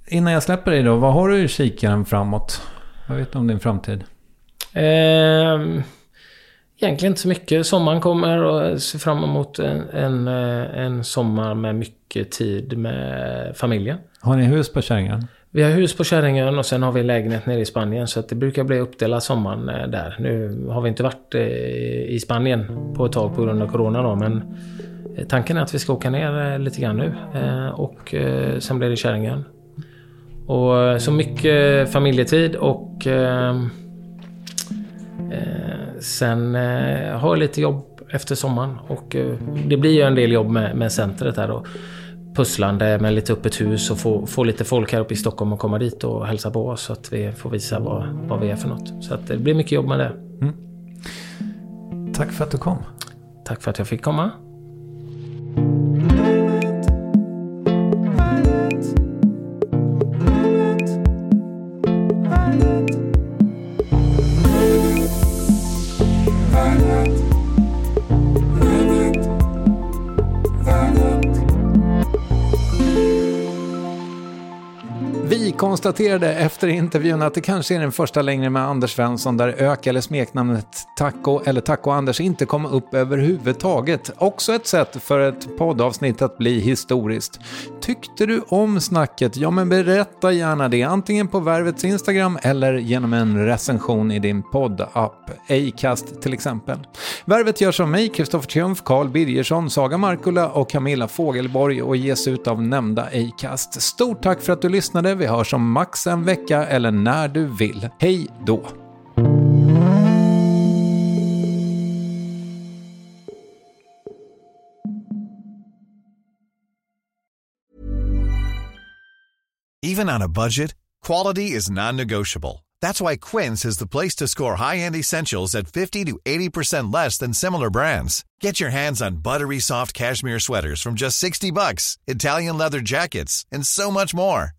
innan jag släpper dig då. Vad har du i kikaren framåt? Vad vet du om din framtid? Eh, egentligen inte så mycket. Sommaren kommer och ser fram emot en, en, eh, en sommar med mycket tid med familjen. Har ni hus på Käringön? Vi har hus på Käringön och sen har vi lägenhet nere i Spanien. Så att det brukar bli uppdelat sommaren eh, där. Nu har vi inte varit eh, i Spanien på ett tag på grund av Corona då. Men eh, tanken är att vi ska åka ner lite grann nu. Och sen blir det Käringön. Och så mycket familjetid och sen har jag lite jobb efter sommaren och det blir ju en del jobb med, med centret här då pusslande med lite öppet hus och få, få lite folk här uppe i Stockholm och komma dit och hälsa på oss så att vi får visa vad, vad vi är för något. Så att det blir mycket jobb med det. Mm. Tack för att du kom. Tack för att jag fick komma. Konstaterade efter intervjun att det kanske är den första längre med Anders Svensson där ök eller smeknamnet Taco eller Taco-Anders inte kom upp överhuvudtaget. Också ett sätt för ett poddavsnitt att bli historiskt. Tyckte du om snacket? Ja, men berätta gärna det. Antingen på Värvets Instagram eller genom en recension i din poddapp. Acast till exempel. Värvet görs av mig, Kristoffer Triumf, Carl Birgersson, Saga Markula och Camilla Fogelborg och ges ut av nämnda Acast. Stort tack för att du lyssnade. Vi hörs om max en vecka eller när du vill. Hej då! Even on a budget, quality is non-negotiable. That's why Quince is the place to score high-end essentials at 50 to 80% less than similar brands. Get your hands on buttery soft cashmere sweaters from just 60 bucks, Italian leather jackets, and so much more.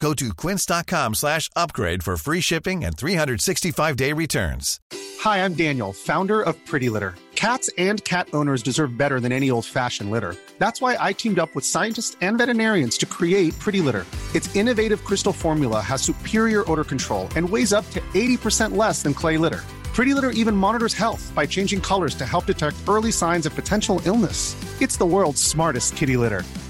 Go to quince.com slash upgrade for free shipping and 365-day returns. Hi, I'm Daniel, founder of Pretty Litter. Cats and cat owners deserve better than any old-fashioned litter. That's why I teamed up with scientists and veterinarians to create Pretty Litter. Its innovative crystal formula has superior odor control and weighs up to 80% less than clay litter. Pretty Litter even monitors health by changing colors to help detect early signs of potential illness. It's the world's smartest kitty litter.